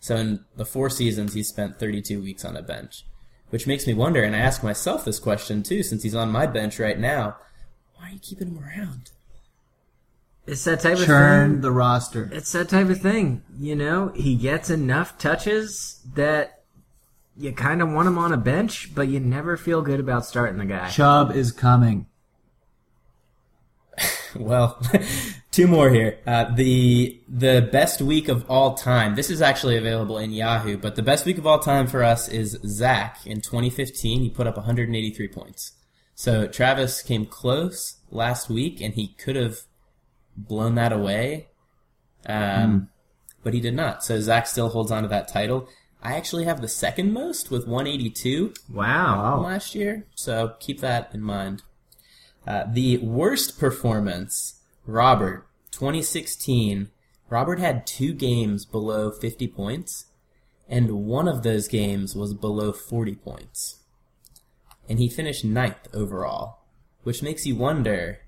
Speaker 2: So in the four seasons, he spent 32 weeks on a bench, which makes me wonder. And I ask myself this question too, since he's on my bench right now. Why are you keeping him around?
Speaker 1: It's that type of
Speaker 3: Churn
Speaker 1: thing.
Speaker 3: the roster.
Speaker 1: It's that type of thing. You know, he gets enough touches that you kind of want him on a bench, but you never feel good about starting the guy.
Speaker 3: Chubb is coming.
Speaker 2: Well, two more here. Uh, the the best week of all time. This is actually available in Yahoo, but the best week of all time for us is Zach in 2015. He put up 183 points. So Travis came close last week, and he could have blown that away, um, but he did not. So Zach still holds on to that title. I actually have the second most with 182
Speaker 1: Wow.
Speaker 2: last year, so keep that in mind. Uh, the worst performance, Robert, 2016. Robert had two games below 50 points, and one of those games was below 40 points. And he finished ninth overall, which makes you wonder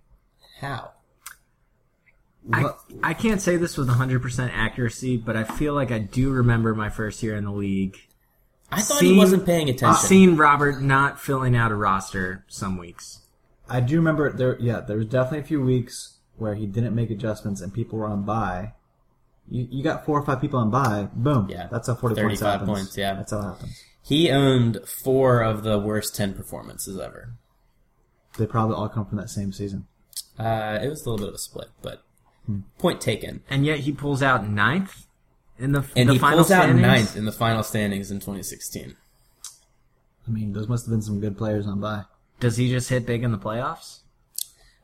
Speaker 2: how.
Speaker 1: I, I can't say this with 100% accuracy, but I feel like I do remember my first year in the league.
Speaker 2: I thought
Speaker 1: Seen-
Speaker 2: he wasn't paying attention.
Speaker 1: I've seen Robert not filling out a roster some weeks.
Speaker 3: I do remember there. Yeah, there was definitely a few weeks where he didn't make adjustments and people were on bye. You, you got four or five people on bye. Boom.
Speaker 2: Yeah.
Speaker 3: that's how forty points happens.
Speaker 2: points, yeah.
Speaker 3: that's how it happens.
Speaker 2: He owned four of the worst 10 performances ever.
Speaker 3: They probably all come from that same season.
Speaker 2: Uh, it was a little bit of a split, but point taken.
Speaker 1: And yet he pulls out ninth in the,
Speaker 2: And
Speaker 1: the
Speaker 2: he
Speaker 1: final
Speaker 2: pulls out
Speaker 1: standings?
Speaker 2: ninth in the final standings in 2016.
Speaker 3: I mean, those must have been some good players on by.
Speaker 1: Does he just hit big in the playoffs?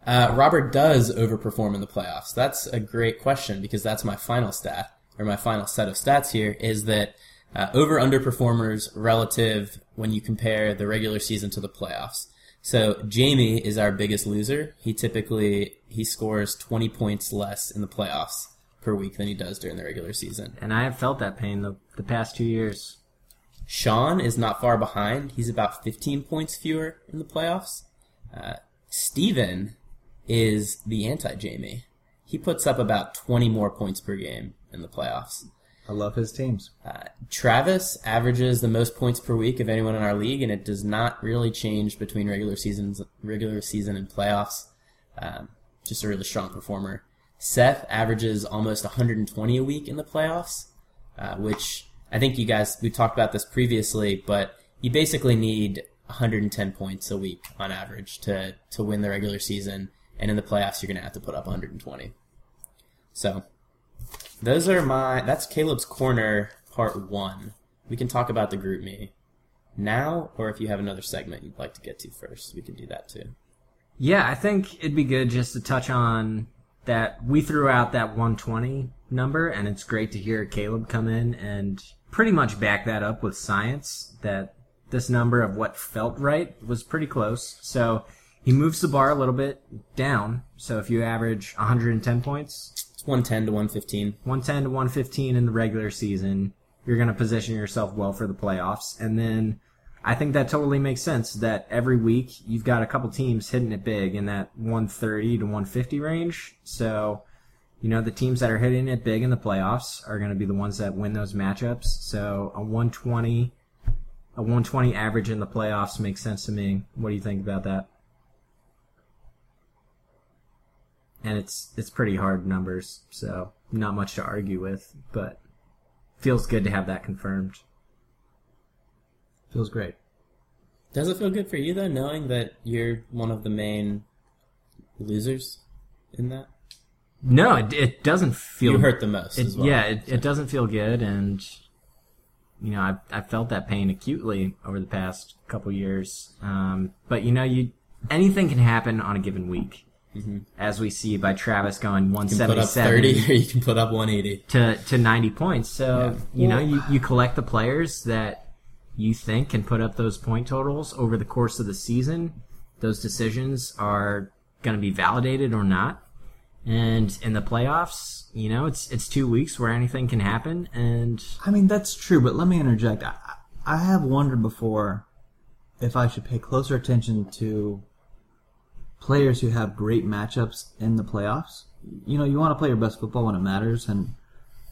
Speaker 2: Uh, Robert does overperform in the playoffs. That's a great question because that's my final stat or my final set of stats here is that uh, over underperformers relative when you compare the regular season to the playoffs. So Jamie is our biggest loser. He typically he scores 20 points less in the playoffs per week than he does during the regular season.
Speaker 1: And I have felt that pain the, the past two years.
Speaker 2: Sean is not far behind. He's about 15 points fewer in the playoffs. Uh, Steven is the anti-Jamie. He puts up about 20 more points per game in the playoffs.
Speaker 3: I love his teams.
Speaker 2: Uh, Travis averages the most points per week of anyone in our league, and it does not really change between regular seasons, regular season and playoffs. Um, just a really strong performer. Seth averages almost 120 a week in the playoffs, uh, which I think you guys we talked about this previously, but you basically need 110 points a week on average to to win the regular season, and in the playoffs you're going to have to put up 120. So those are my. That's Caleb's corner part one. We can talk about the GroupMe now, or if you have another segment you'd like to get to first, we can do that too.
Speaker 1: Yeah, I think it'd be good just to touch on that. We threw out that 120 number, and it's great to hear Caleb come in and pretty much back that up with science that this number of what felt right was pretty close. So he moves the bar a little bit down. So if you average 110 points,
Speaker 2: 110 to 115.
Speaker 1: 110 to 115 in the regular season, you're going to position yourself well for the playoffs. And then I think that totally makes sense that every week you've got a couple teams hitting it big in that 130 to 150 range. So, you know, the teams that are hitting it big in the playoffs are going to be the ones that win those matchups. So a 120, a 120 average in the playoffs makes sense to me. What do you think about that? And it's it's pretty hard numbers, so not much to argue with, but feels good to have that confirmed.
Speaker 3: Feels great.
Speaker 2: Does it feel good for you though, knowing that you're one of the main losers in that?
Speaker 1: No, it, it doesn't feel.
Speaker 2: You hurt the most.
Speaker 1: It,
Speaker 2: as well.
Speaker 1: Yeah, it, it doesn't feel good, and you know I've I've felt that pain acutely over the past couple years. Um, but you know, you anything can happen on a given week, as we see by Travis going one
Speaker 2: Mm-hmm. You can put up 30 or you can put up 180.
Speaker 1: to to ninety points. So
Speaker 2: Yeah.
Speaker 1: you know, you you collect the players that you think can put up those point totals over the course of the season. Those decisions are going to be validated or not. And in the playoffs, you know, it's it's two weeks where anything can happen, and
Speaker 3: I mean, that's true, but let me interject. I, I have wondered before if I should pay closer attention to players who have great matchups in the playoffs. You know, you want to play your best football when it matters, and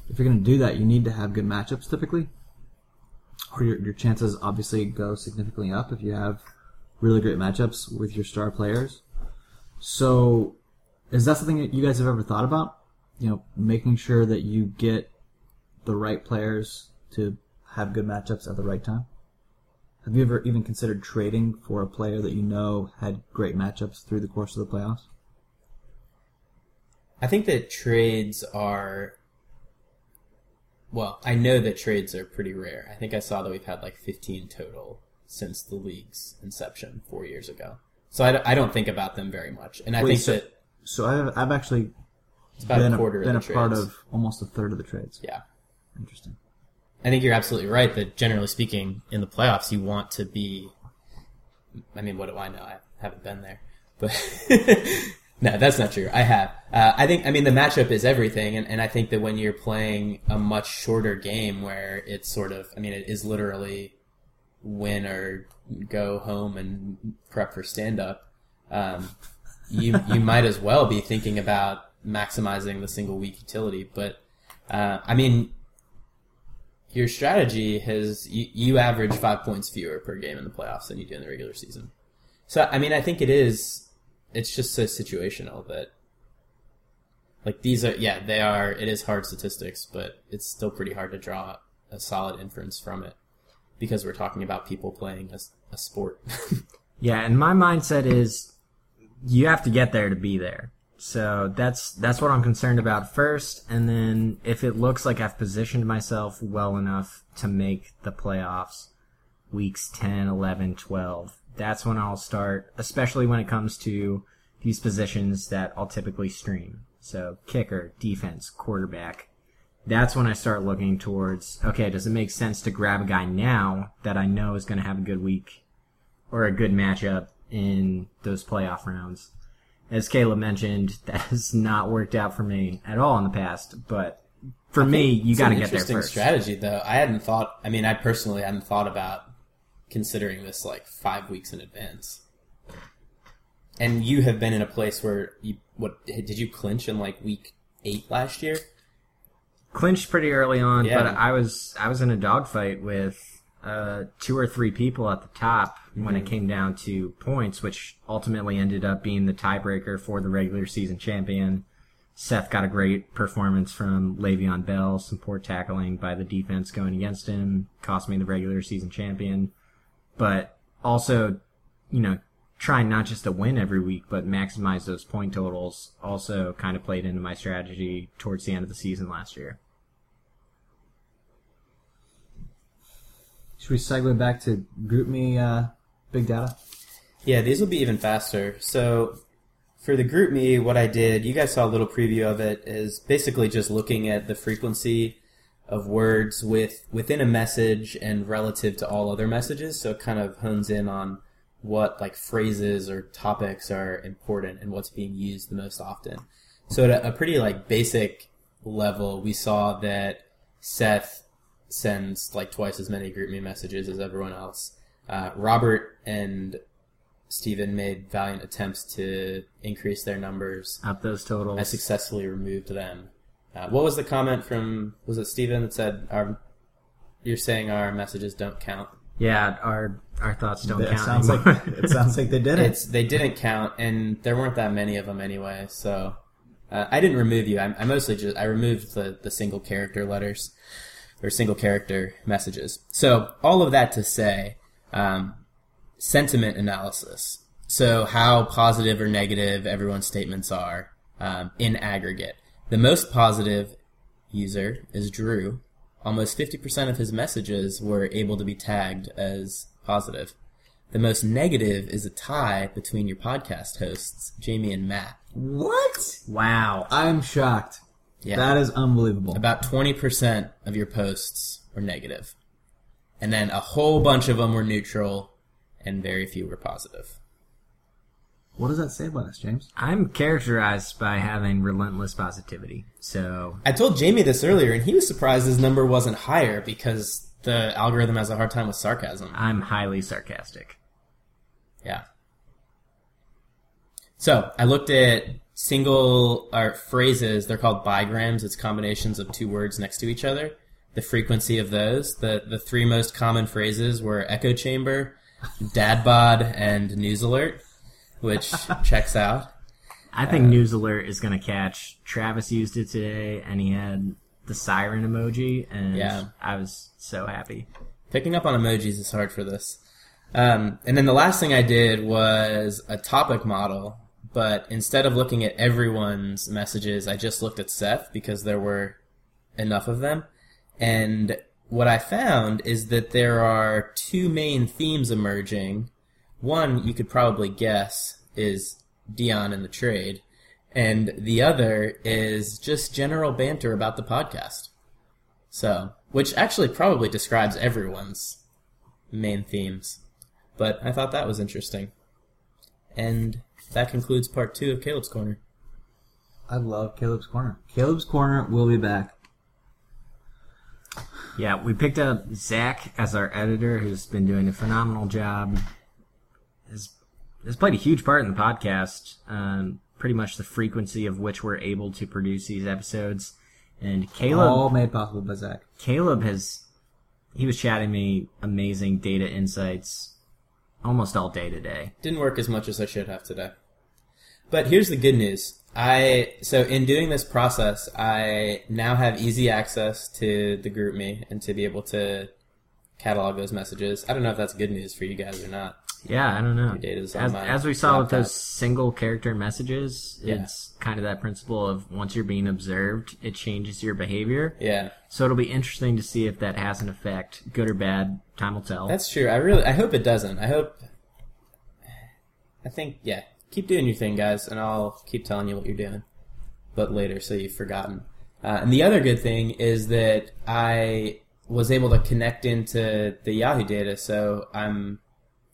Speaker 3: if you're going to do that, you need to have good matchups typically. Or your, your chances obviously go significantly up if you have really great matchups with your star players. So, is that something that you guys have ever thought about? You know, making sure that you get the right players to have good matchups at the right time? Have you ever even considered trading for a player that you know had great matchups through the course of the playoffs?
Speaker 2: I think that trades are. Well, I know that trades are pretty rare. I think I saw that we've had like 15 total since the league's inception four years ago. So I, d- I don't think about them very much. And I
Speaker 3: Wait,
Speaker 2: think
Speaker 3: so-
Speaker 2: that
Speaker 3: So I've, I've actually
Speaker 2: it's about
Speaker 3: been
Speaker 2: a quarter
Speaker 3: been
Speaker 2: of the
Speaker 3: a part
Speaker 2: trades.
Speaker 3: of almost a third of the trades.
Speaker 2: Yeah.
Speaker 3: Interesting.
Speaker 2: I think you're absolutely right that generally speaking, in the playoffs, you want to be. I mean, what do I know? I haven't been there, but no, that's not true. I have. Uh, I think. I mean, the matchup is everything, and, and I think that when you're playing a much shorter game, where it's sort of, I mean, it is literally win or go home and prep for stand up. Um, you you might as well be thinking about maximizing the single week utility, but uh, I mean your strategy has you, you average five points fewer per game in the playoffs than you do in the regular season. So I mean, I think it is. It's just so situational that like these are yeah they are it is hard statistics, but it's still pretty hard to draw a solid inference from it because we're talking about people playing a, a sport.
Speaker 1: Yeah, and my mindset is you have to get there to be there. So that's that's what I'm concerned about first, and then if it looks like I've positioned myself well enough to make the playoffs, weeks 10, 11, 12, that's when I'll start, especially when it comes to these positions that I'll typically stream. So kicker, defense, quarterback. That's when I start looking towards, okay, does it make sense to grab a guy now that I know is going to have a good week or a good matchup in those playoff rounds. As Caleb mentioned, that has not worked out for me at all in the past, but for me, you got to get there
Speaker 2: interesting
Speaker 1: first.
Speaker 2: strategy, though. I hadn't thought. I mean, I personally hadn't thought about considering this like five weeks in advance. And you have been in a place where you what did you clinch in like week eight last year?
Speaker 1: Clinched pretty early on,
Speaker 2: Yeah.
Speaker 1: but I was I was in a dogfight with uh, two or three people at the top when
Speaker 2: Mm-hmm.
Speaker 1: it came down to points, which ultimately ended up being the tiebreaker for the regular season champion. Seth got a great performance from Le'Veon Bell, some poor tackling by the defense going against him, cost me the regular season champion. But also, you know, trying not just to win every week, but maximize those point totals also kind of played into my strategy towards the end of the season last year.
Speaker 3: Should we segue back to GroupMe uh, big data?
Speaker 2: Yeah, these will be even faster. So for the GroupMe, what I did, you guys saw a little preview of it, is basically just looking at the frequency of words with within a message and relative to all other messages. So it kind of hones in on what like phrases or topics are important and what's being used the most often. So at a, pretty like basic level, we saw that Seth sends like twice as many GroupMe messages as everyone else. Uh, Robert and Stephen made valiant attempts to increase their numbers.
Speaker 1: Up those totals.
Speaker 2: I successfully removed them. Uh, what was the comment from? Was it Stephen that said, "Our, you're saying our messages don't count"?
Speaker 1: Yeah, our our thoughts don't
Speaker 3: It
Speaker 1: count
Speaker 3: sounds
Speaker 1: anymore.
Speaker 3: like it sounds like they did it.
Speaker 2: It's they didn't count, and there weren't that many of them anyway. So uh, I didn't remove you. I, I mostly just I removed the the single character letters or single character messages. So all of that to say, um, sentiment analysis. So how positive or negative everyone's statements are um, in aggregate. The most positive user is Drew. Almost 50% of his messages were able to be tagged as positive. The most negative is a tie between your podcast hosts, Jamie and Matt.
Speaker 3: what?
Speaker 1: wow.
Speaker 3: I'm shocked.
Speaker 2: Yeah.
Speaker 3: That is unbelievable.
Speaker 2: About 20% of your posts were negative. And then a whole bunch of them were neutral, and very few were positive.
Speaker 3: What does that say about us, James?
Speaker 1: I'm characterized by having relentless positivity. So
Speaker 2: I told Jamie this earlier, and he was surprised his number wasn't higher because the algorithm has a hard time with sarcasm.
Speaker 1: I'm highly sarcastic.
Speaker 2: Yeah. So I looked at single or phrases. They're called bigrams. It's combinations of two words next to each other. The frequency of those. The the three most common phrases were echo chamber, dad bod, and news alert, which checks out.
Speaker 1: I think News Alert is going to catch. Travis used it today, and he had the siren emoji, and
Speaker 2: Yeah.
Speaker 1: I was so happy.
Speaker 2: Picking up on emojis is hard for this. Um, and then the last thing I did was a topic model, but instead of looking at everyone's messages, I just looked at Seth because there were enough of them. And what I found is that there are two main themes emerging. One you could probably guess is Dion and the trade, and the other is just general banter about the podcast. So, which actually probably describes everyone's main themes. But I thought that was interesting. And that concludes part two of Caleb's Corner.
Speaker 3: I love Caleb's Corner. Caleb's Corner will be back.
Speaker 1: Yeah, we picked up Zach as our editor, who's been doing a phenomenal job. Has has played a huge part in the podcast. Um, pretty much the frequency of which we're able to produce these episodes. And Caleb,
Speaker 3: All made possible by Zach.
Speaker 1: Caleb has he was chatting me amazing data insights almost all day today.
Speaker 2: Didn't work as much as I should have today. But here's the good news. I so in doing this process, I now have easy access to the GroupMe and to be able to catalog those messages. I don't know if that's good news for you guys or not.
Speaker 1: Yeah, I don't know. As, as we saw with those single character messages,
Speaker 2: Yeah.
Speaker 1: it's kind of that principle of once you're being observed, it changes your behavior.
Speaker 2: Yeah,
Speaker 1: So it'll be interesting to see if that has an effect, good or bad. Time will tell.
Speaker 2: that's true. I really, I hope it doesn't. I hope. I think yeah. Keep doing your thing, guys, and I'll keep telling you what you're doing, but later, so you've forgotten. Uh, and the other good thing is that I was able to connect into the Yahoo data, so I'm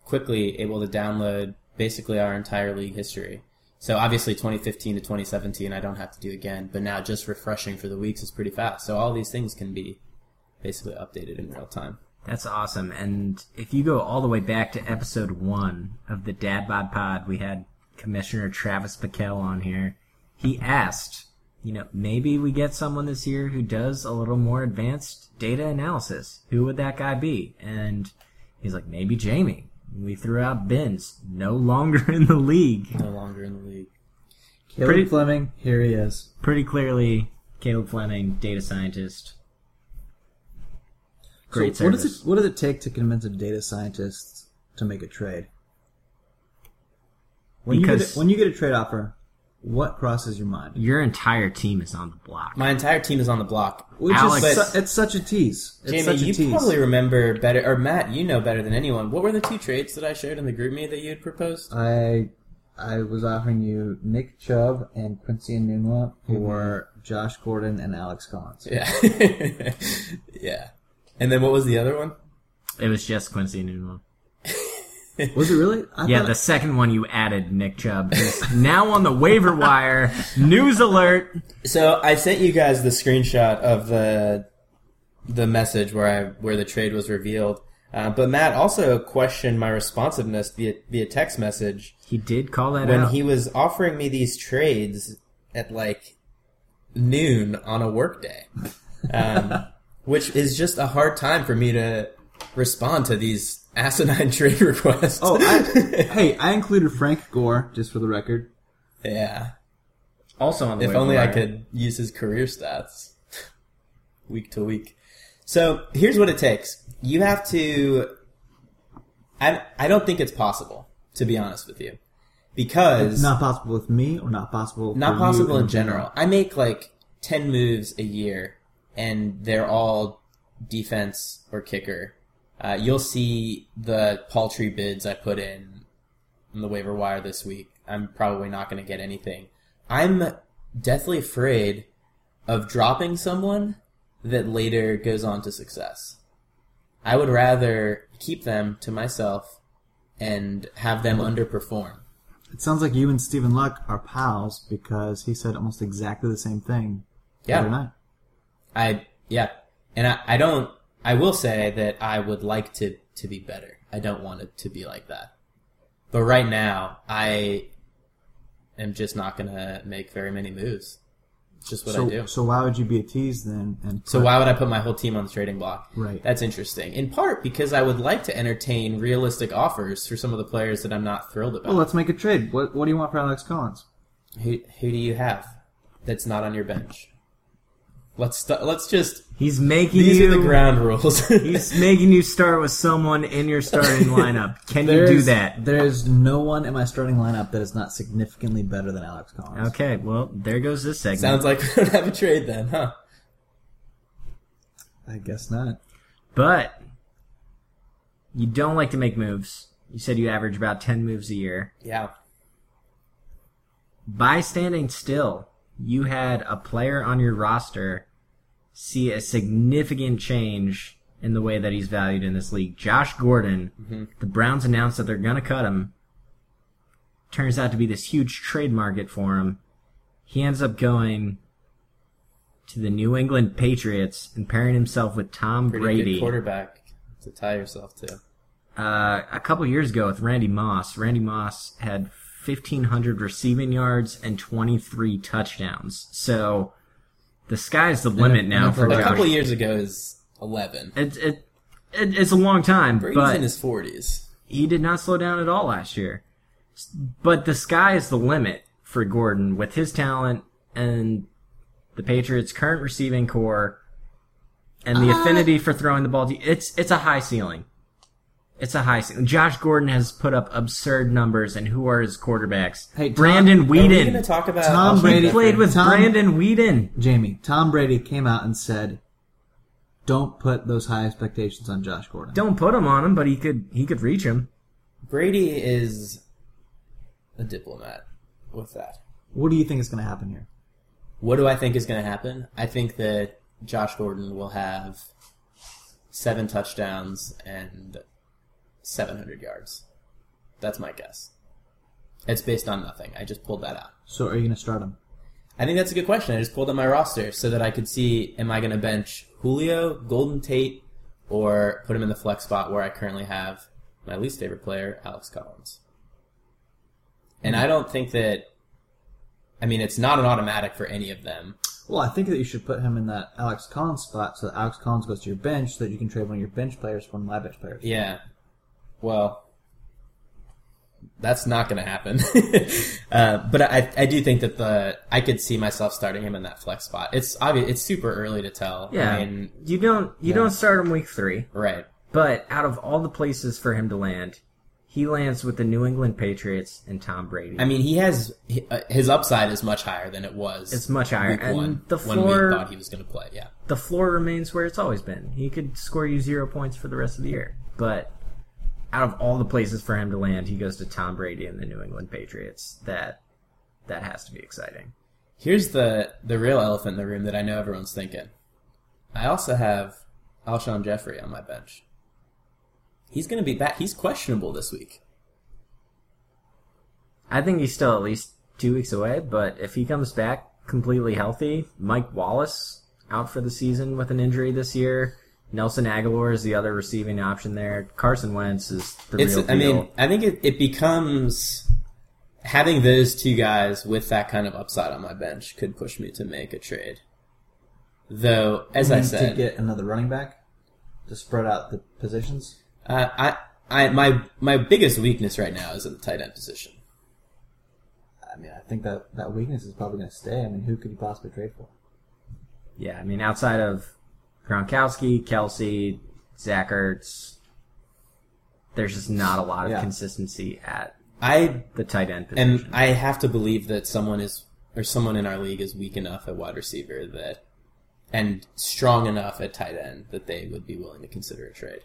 Speaker 2: quickly able to download basically our entire league history. So obviously 2015 to 2017 I don't have to do again, but now just refreshing for the weeks is pretty fast. So all these things can be basically updated in real time.
Speaker 1: That's awesome. And if you go all the way back to episode one of the Dad Bod Pod, we had Commissioner Travis Paquel on here. He asked, you know, maybe we get someone this year who does a little more advanced data analysis. Who would that guy be? And he's like, maybe Jamie. We threw out Benz, no longer in the league.
Speaker 2: No longer in the league.
Speaker 3: Caleb
Speaker 1: Pretty-
Speaker 3: Fleming, here he is.
Speaker 1: Pretty clearly, Caleb Fleming, data scientist. Great
Speaker 3: so what does it what does it take to convince a data scientist to make a trade? When you get a, when you get a trade offer, what crosses your mind?
Speaker 1: Your entire team is on the block.
Speaker 2: My entire team is on the block.
Speaker 3: Which
Speaker 1: Alex-
Speaker 3: is su- it's such a tease. It's
Speaker 2: Jamie,
Speaker 3: such a
Speaker 2: you
Speaker 3: tease.
Speaker 2: probably remember better, or Matt, you know better than anyone. What were the two trades that I shared in the GroupMe that you had proposed?
Speaker 3: I I was offering you Nick Chubb and Quincy Enunwa for mm-hmm. Josh Gordon and Alex Collins.
Speaker 2: Yeah, yeah. And then what was the other one?
Speaker 1: It was just Quincy Enunwa.
Speaker 3: Was it really? I
Speaker 1: Yeah,
Speaker 3: thought-
Speaker 1: the second one you added Nick Chubb. Who's now on the waiver wire. News alert.
Speaker 2: So I sent you guys the screenshot of the the message where I where the trade was revealed. Uh, but Matt also questioned my responsiveness via via text message
Speaker 1: He did call that out
Speaker 2: when
Speaker 1: out.
Speaker 2: he was offering me these trades at like noon on a workday, um, which is just a hard time for me to respond to these asinine trade requests.
Speaker 3: Oh, I, hey, I included Frank Gore just for the record.
Speaker 2: yeah.
Speaker 1: also on the
Speaker 2: If only I could use his career stats week to week. So here's what it takes. You have to. I I don't think it's possible to be honest with you, because
Speaker 3: Not possible with me, or not possible.
Speaker 2: not
Speaker 3: for you
Speaker 2: possible in general. I make like ten moves a year, and they're all defense or kicker. Uh, you'll see the paltry bids I put in on the waiver wire this week. I'm probably not going to get anything. I'm deathly afraid of dropping someone that later goes on to success. I would rather keep them to myself and have them underperform.
Speaker 3: It sounds like you and Stephen Luck are pals because he said almost exactly the same thing the
Speaker 2: Yeah.
Speaker 3: other night.
Speaker 2: I yeah, and I, I don't. I will say that I would like to to be better. I don't want it to be like that. But right now, I am just not gonna make very many moves. It's just what
Speaker 3: so,
Speaker 2: I do.
Speaker 3: so why would you be a tease then? And
Speaker 2: So why would I put my whole team on the trading block?
Speaker 3: Right.
Speaker 2: That's interesting. In part because I would like to entertain realistic offers for some of the players that I'm not thrilled about.
Speaker 3: Well, let's make a trade. What What do you want for Alex Collins?
Speaker 2: who who do you have that's not on your bench? Let's st- let's just
Speaker 1: He's making
Speaker 2: these
Speaker 1: you.
Speaker 2: are the ground rules.
Speaker 1: He's making you start with someone in your starting lineup. Can you do that?
Speaker 3: There is no one in my starting lineup that is not significantly better than Alex Collins.
Speaker 1: Okay, well, there goes this segment.
Speaker 2: Sounds like we don't have a trade then, huh?
Speaker 3: I guess not.
Speaker 1: But you don't like to make moves. You said you average about 10 moves a year.
Speaker 2: Yeah.
Speaker 1: By standing still, you had a player on your roster see a significant change in the way that he's valued in this league. Josh Gordon, the Browns announced that they're going to cut him. Turns out to be this huge trade market for him. He ends up going to the New England Patriots and pairing himself with Tom
Speaker 2: Pretty
Speaker 1: Brady.
Speaker 2: good quarterback to tie yourself to.
Speaker 1: uh, a couple years ago with Randy Moss. Randy Moss had 1,500 receiving yards and 23 touchdowns. So the sky's the limit now
Speaker 3: NFL
Speaker 1: for
Speaker 2: A
Speaker 3: Right.
Speaker 1: Josh.
Speaker 2: couple years ago is 11.
Speaker 1: It, it, it, it's a long time,
Speaker 2: Brady's
Speaker 1: but
Speaker 2: in his forties.
Speaker 1: he did not slow down at all last year. But the sky is the limit for Gordon with his talent and the Patriots' current receiving corps and the uh, affinity for throwing the ball. It's it's a high ceiling. It's a high ceiling. Josh Gordon has put up absurd numbers, and who are his quarterbacks?
Speaker 3: Hey, Tom-
Speaker 1: Brandon
Speaker 2: Are we going to talk about
Speaker 3: Tom
Speaker 2: Alshon
Speaker 3: Brady
Speaker 1: He played with
Speaker 3: Tom-
Speaker 1: Brandon Weeden.
Speaker 3: Jamie, Tom Brady came out and said, "Don't put those high expectations on Josh Gordon."
Speaker 1: Don't put him on him, but he could he could reach him.
Speaker 2: Brady is a diplomat with that.
Speaker 3: What do you think is going to happen here?
Speaker 2: What do I think is going to happen? I think that Josh Gordon will have seven touchdowns and 700 yards. That's my guess. It's based on nothing. I just pulled that out.
Speaker 3: So, are you going to start him?
Speaker 2: I think that's a good question. I just pulled up my roster so that I could see am I going to bench Julio, Golden Tate, or put him in the flex spot where I currently have my least favorite player, Alex Collins. And I don't think that. I mean, it's not an automatic for any of them.
Speaker 3: Well, I think that you should put him in that Alex Collins spot so that Alex Collins goes to your bench so that you can trade one of your bench players for one of my bench players.
Speaker 2: Yeah. Well, that's not going to happen. uh, but I, I do think that the I could see myself starting him in that flex spot. It's obvious. It's super early to tell.
Speaker 1: Yeah,
Speaker 2: I mean,
Speaker 1: you don't you don't start him week three.
Speaker 2: right.
Speaker 1: But out of all the places for him to land, he lands with the New England Patriots and Tom Brady.
Speaker 2: I mean, he has uh, his upside is much higher than it was.
Speaker 1: It's much higher, and
Speaker 2: one,
Speaker 1: the
Speaker 2: when
Speaker 1: floor-
Speaker 2: we thought he was going to play. Yeah.
Speaker 1: the floor remains where it's always been. He could score you zero points for the rest of the year. But out of all the places for him to land, he goes to Tom Brady and the New England Patriots. That that has to be exciting.
Speaker 2: Here's the the real elephant in the room that I know everyone's thinking. I also have Alshon Jeffery on my bench. He's going to be back. He's questionable this week.
Speaker 1: I think he's still at least two weeks away, but if he comes back completely healthy, Mike Wallace out for the season with an injury this year. Nelson Agholor is the other receiving option there. Carson Wentz is the
Speaker 2: It's.
Speaker 1: real deal.
Speaker 2: I mean, I think it, it becomes having those two guys with that kind of upside on my bench could push me to make a trade. Though, as I
Speaker 3: And
Speaker 2: said,
Speaker 3: to get another running back to spread out the positions.
Speaker 2: uh, I, I, my my biggest weakness right now is at the tight end position.
Speaker 3: I mean, I think that that weakness is probably going to stay. I mean, who could you possibly trade for?
Speaker 1: yeah, I mean, outside of Gronkowski, Kelce, Zach Ertz, there's just not a lot of
Speaker 3: Yeah.
Speaker 1: consistency at
Speaker 2: I
Speaker 1: the tight end position.
Speaker 2: and I have to believe that someone is or someone in our league is weak enough at wide receiver that and strong enough at tight end that they would be willing to consider a trade.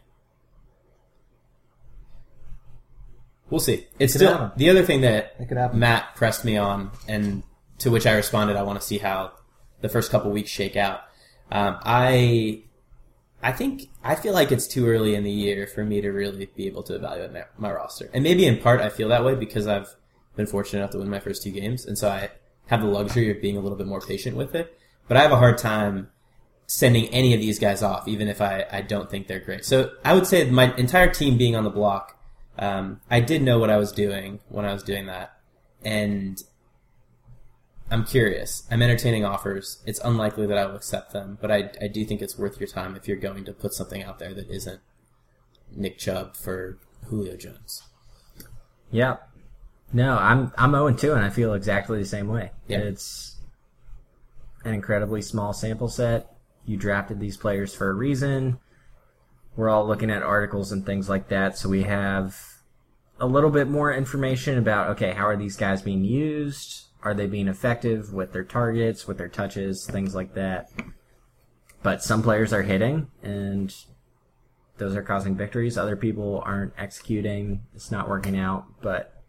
Speaker 2: We'll see. It's
Speaker 3: could
Speaker 2: still
Speaker 3: happen.
Speaker 2: the other thing that
Speaker 3: It.
Speaker 2: Matt pressed me on, and to which I responded, I want to see how the first couple weeks shake out. Um, I, I think I feel like it's too early in the year for me to really be able to evaluate my, my roster, and maybe in part I feel that way because I've been fortunate enough to win my first two games, and so I have the luxury of being a little bit more patient with it. But I have a hard time sending any of these guys off, even if I, I don't think they're great. So I would say my entire team being on the block, um, I did know what I was doing when I was doing that, and I'm curious. I'm entertaining offers. It's unlikely that I will accept them, but I, I do think it's worth your time if you're going to put something out there that isn't Nick Chubb for Julio Jones.
Speaker 1: Yeah. No, I'm I'm 0 2, and I feel exactly the same way.
Speaker 2: Yeah.
Speaker 1: It's an incredibly small sample set. You drafted these players for a reason. We're all looking at articles and things like that, so we have a little bit more information about okay, how are these guys being used? Are they being effective with their targets, with their touches, things like that? But some players are hitting, and those are causing victories. Other people aren't executing. It's not working out, but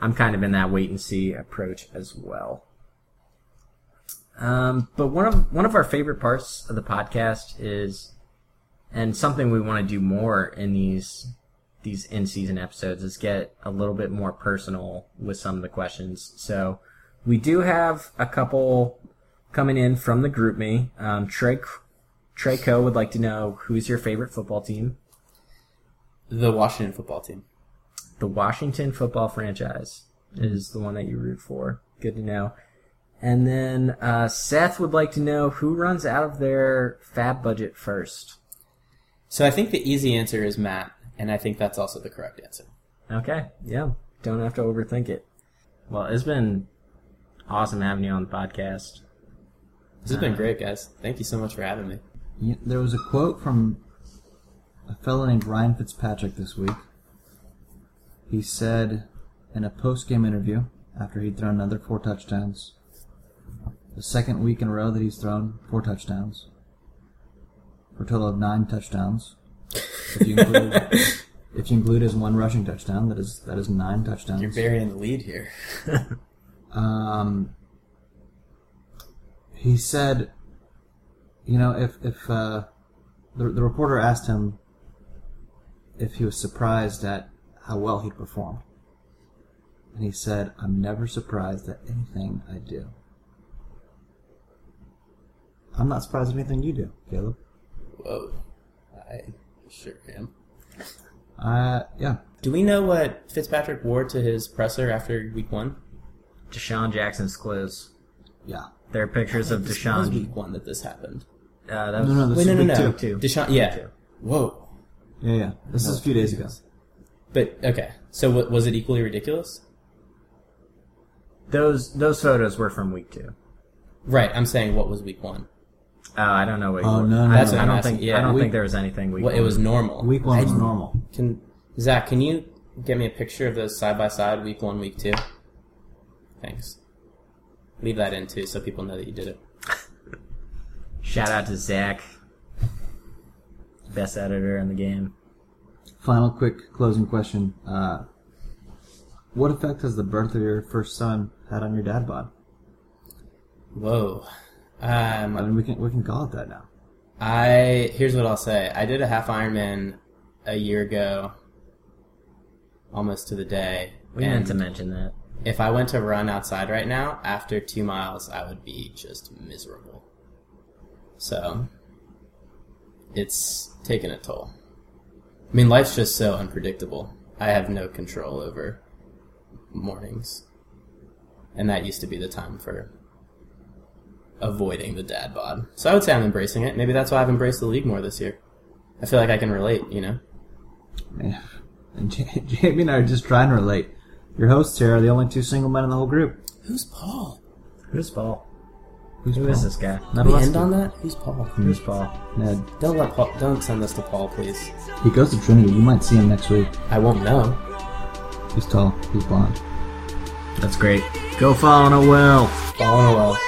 Speaker 1: I'm kind of in that wait and see approach as well. Um, but one of one of our favorite parts of the podcast is, and something we want to do more in these these in season episodes is get a little bit more personal with some of the questions. So we do have a couple coming in from the GroupMe. Um, Trey Trey Co would like to know who's your favorite football team.
Speaker 2: The Washington football team.
Speaker 1: the Washington football franchise is the one that you root for. Good to know. And then uh, Seth would like to know who runs out of their fab budget first.
Speaker 2: So I think the easy answer is Matt, and I think that's also the correct answer.
Speaker 1: Okay, yeah. Don't have to overthink it. Well, it's been awesome having you on the podcast.
Speaker 2: This has been uh, great, guys. Thank you so much for having me.
Speaker 3: Yeah, There was a quote from a fellow named Ryan Fitzpatrick this week. He said in a post-game interview after he'd thrown another four touchdowns, the second week in a row that he's thrown four touchdowns, for a total of nine touchdowns. If you include, if you include his one rushing touchdown, that is that is nine touchdowns.
Speaker 2: You're burying the lead here.
Speaker 3: Um, he said, you know, if if uh, the the reporter asked him if he was surprised at how well he'd performed, and he said, "I'm never surprised at anything I do." I'm not surprised at anything you do, Caleb.
Speaker 2: Whoa. I sure am.
Speaker 3: Uh, yeah.
Speaker 2: Do we know what Fitzpatrick wore to his presser after week one?
Speaker 1: DeSean Jackson's clothes.
Speaker 3: Yeah.
Speaker 1: There are pictures of
Speaker 2: This was week one that this happened.
Speaker 1: Uh, that was,
Speaker 3: No, no, this
Speaker 2: Wait,
Speaker 3: is
Speaker 2: no, no,
Speaker 3: week
Speaker 2: no.
Speaker 3: two.
Speaker 1: two.
Speaker 2: DeSean, yeah. Whoa.
Speaker 3: Yeah, yeah. This is a few days ago.
Speaker 2: But, okay. So wa- was it equally ridiculous?
Speaker 1: Those those photos were from week two.
Speaker 2: Right, I'm saying what was week one?
Speaker 1: Oh, I don't know what.
Speaker 3: Oh,
Speaker 1: you
Speaker 3: no, no,
Speaker 1: I,
Speaker 2: That's
Speaker 3: no.
Speaker 2: what
Speaker 1: I
Speaker 2: I'm
Speaker 1: don't
Speaker 2: asking.
Speaker 1: think.
Speaker 2: Yeah,
Speaker 1: I don't
Speaker 3: week-
Speaker 1: think there was anything week.
Speaker 2: Well, it was normal.
Speaker 3: Week one was normal.
Speaker 2: Can Zach, can you get me a picture of those side by side, week one, week two? Thanks. Leave that in too, so people know that you did it.
Speaker 1: Shout out to Zach, best editor in the game.
Speaker 3: Final quick closing question. Uh, what effect has the birth of your first son had on your dad bod?
Speaker 2: Whoa.
Speaker 3: I
Speaker 2: Um,
Speaker 3: mean, we can we can call it that now.
Speaker 2: I here's what I'll say. I did a half Ironman a year ago, almost to the day.
Speaker 1: We
Speaker 2: and
Speaker 1: meant to mention that.
Speaker 2: If I went to run outside right now, after two miles, I would be just miserable. So, it's taken a toll. I mean, life's just so unpredictable. I have no control over mornings. And that used to be the time for avoiding the dad bod. So I would say I'm embracing it. Maybe that's why I've embraced the league more this year. I feel like I can relate, you know?
Speaker 3: Yeah. And Jamie and I are just trying to relate. Your hosts here are the only two single men in the whole group.
Speaker 2: Who's Paul?
Speaker 1: Who's Paul?
Speaker 3: Who's
Speaker 1: Who is
Speaker 3: Paul?
Speaker 1: this guy?
Speaker 3: None
Speaker 2: we end
Speaker 3: do.
Speaker 2: on that? Who's Paul?
Speaker 1: Who's Paul?
Speaker 3: Ned.
Speaker 2: Don't let Paul. Don't send this to Paul, please.
Speaker 3: He goes to Trinity. You might see him next week.
Speaker 2: I won't know.
Speaker 3: He's tall. He's blonde.
Speaker 1: That's great. Go follow Noel.
Speaker 2: Follow in a well.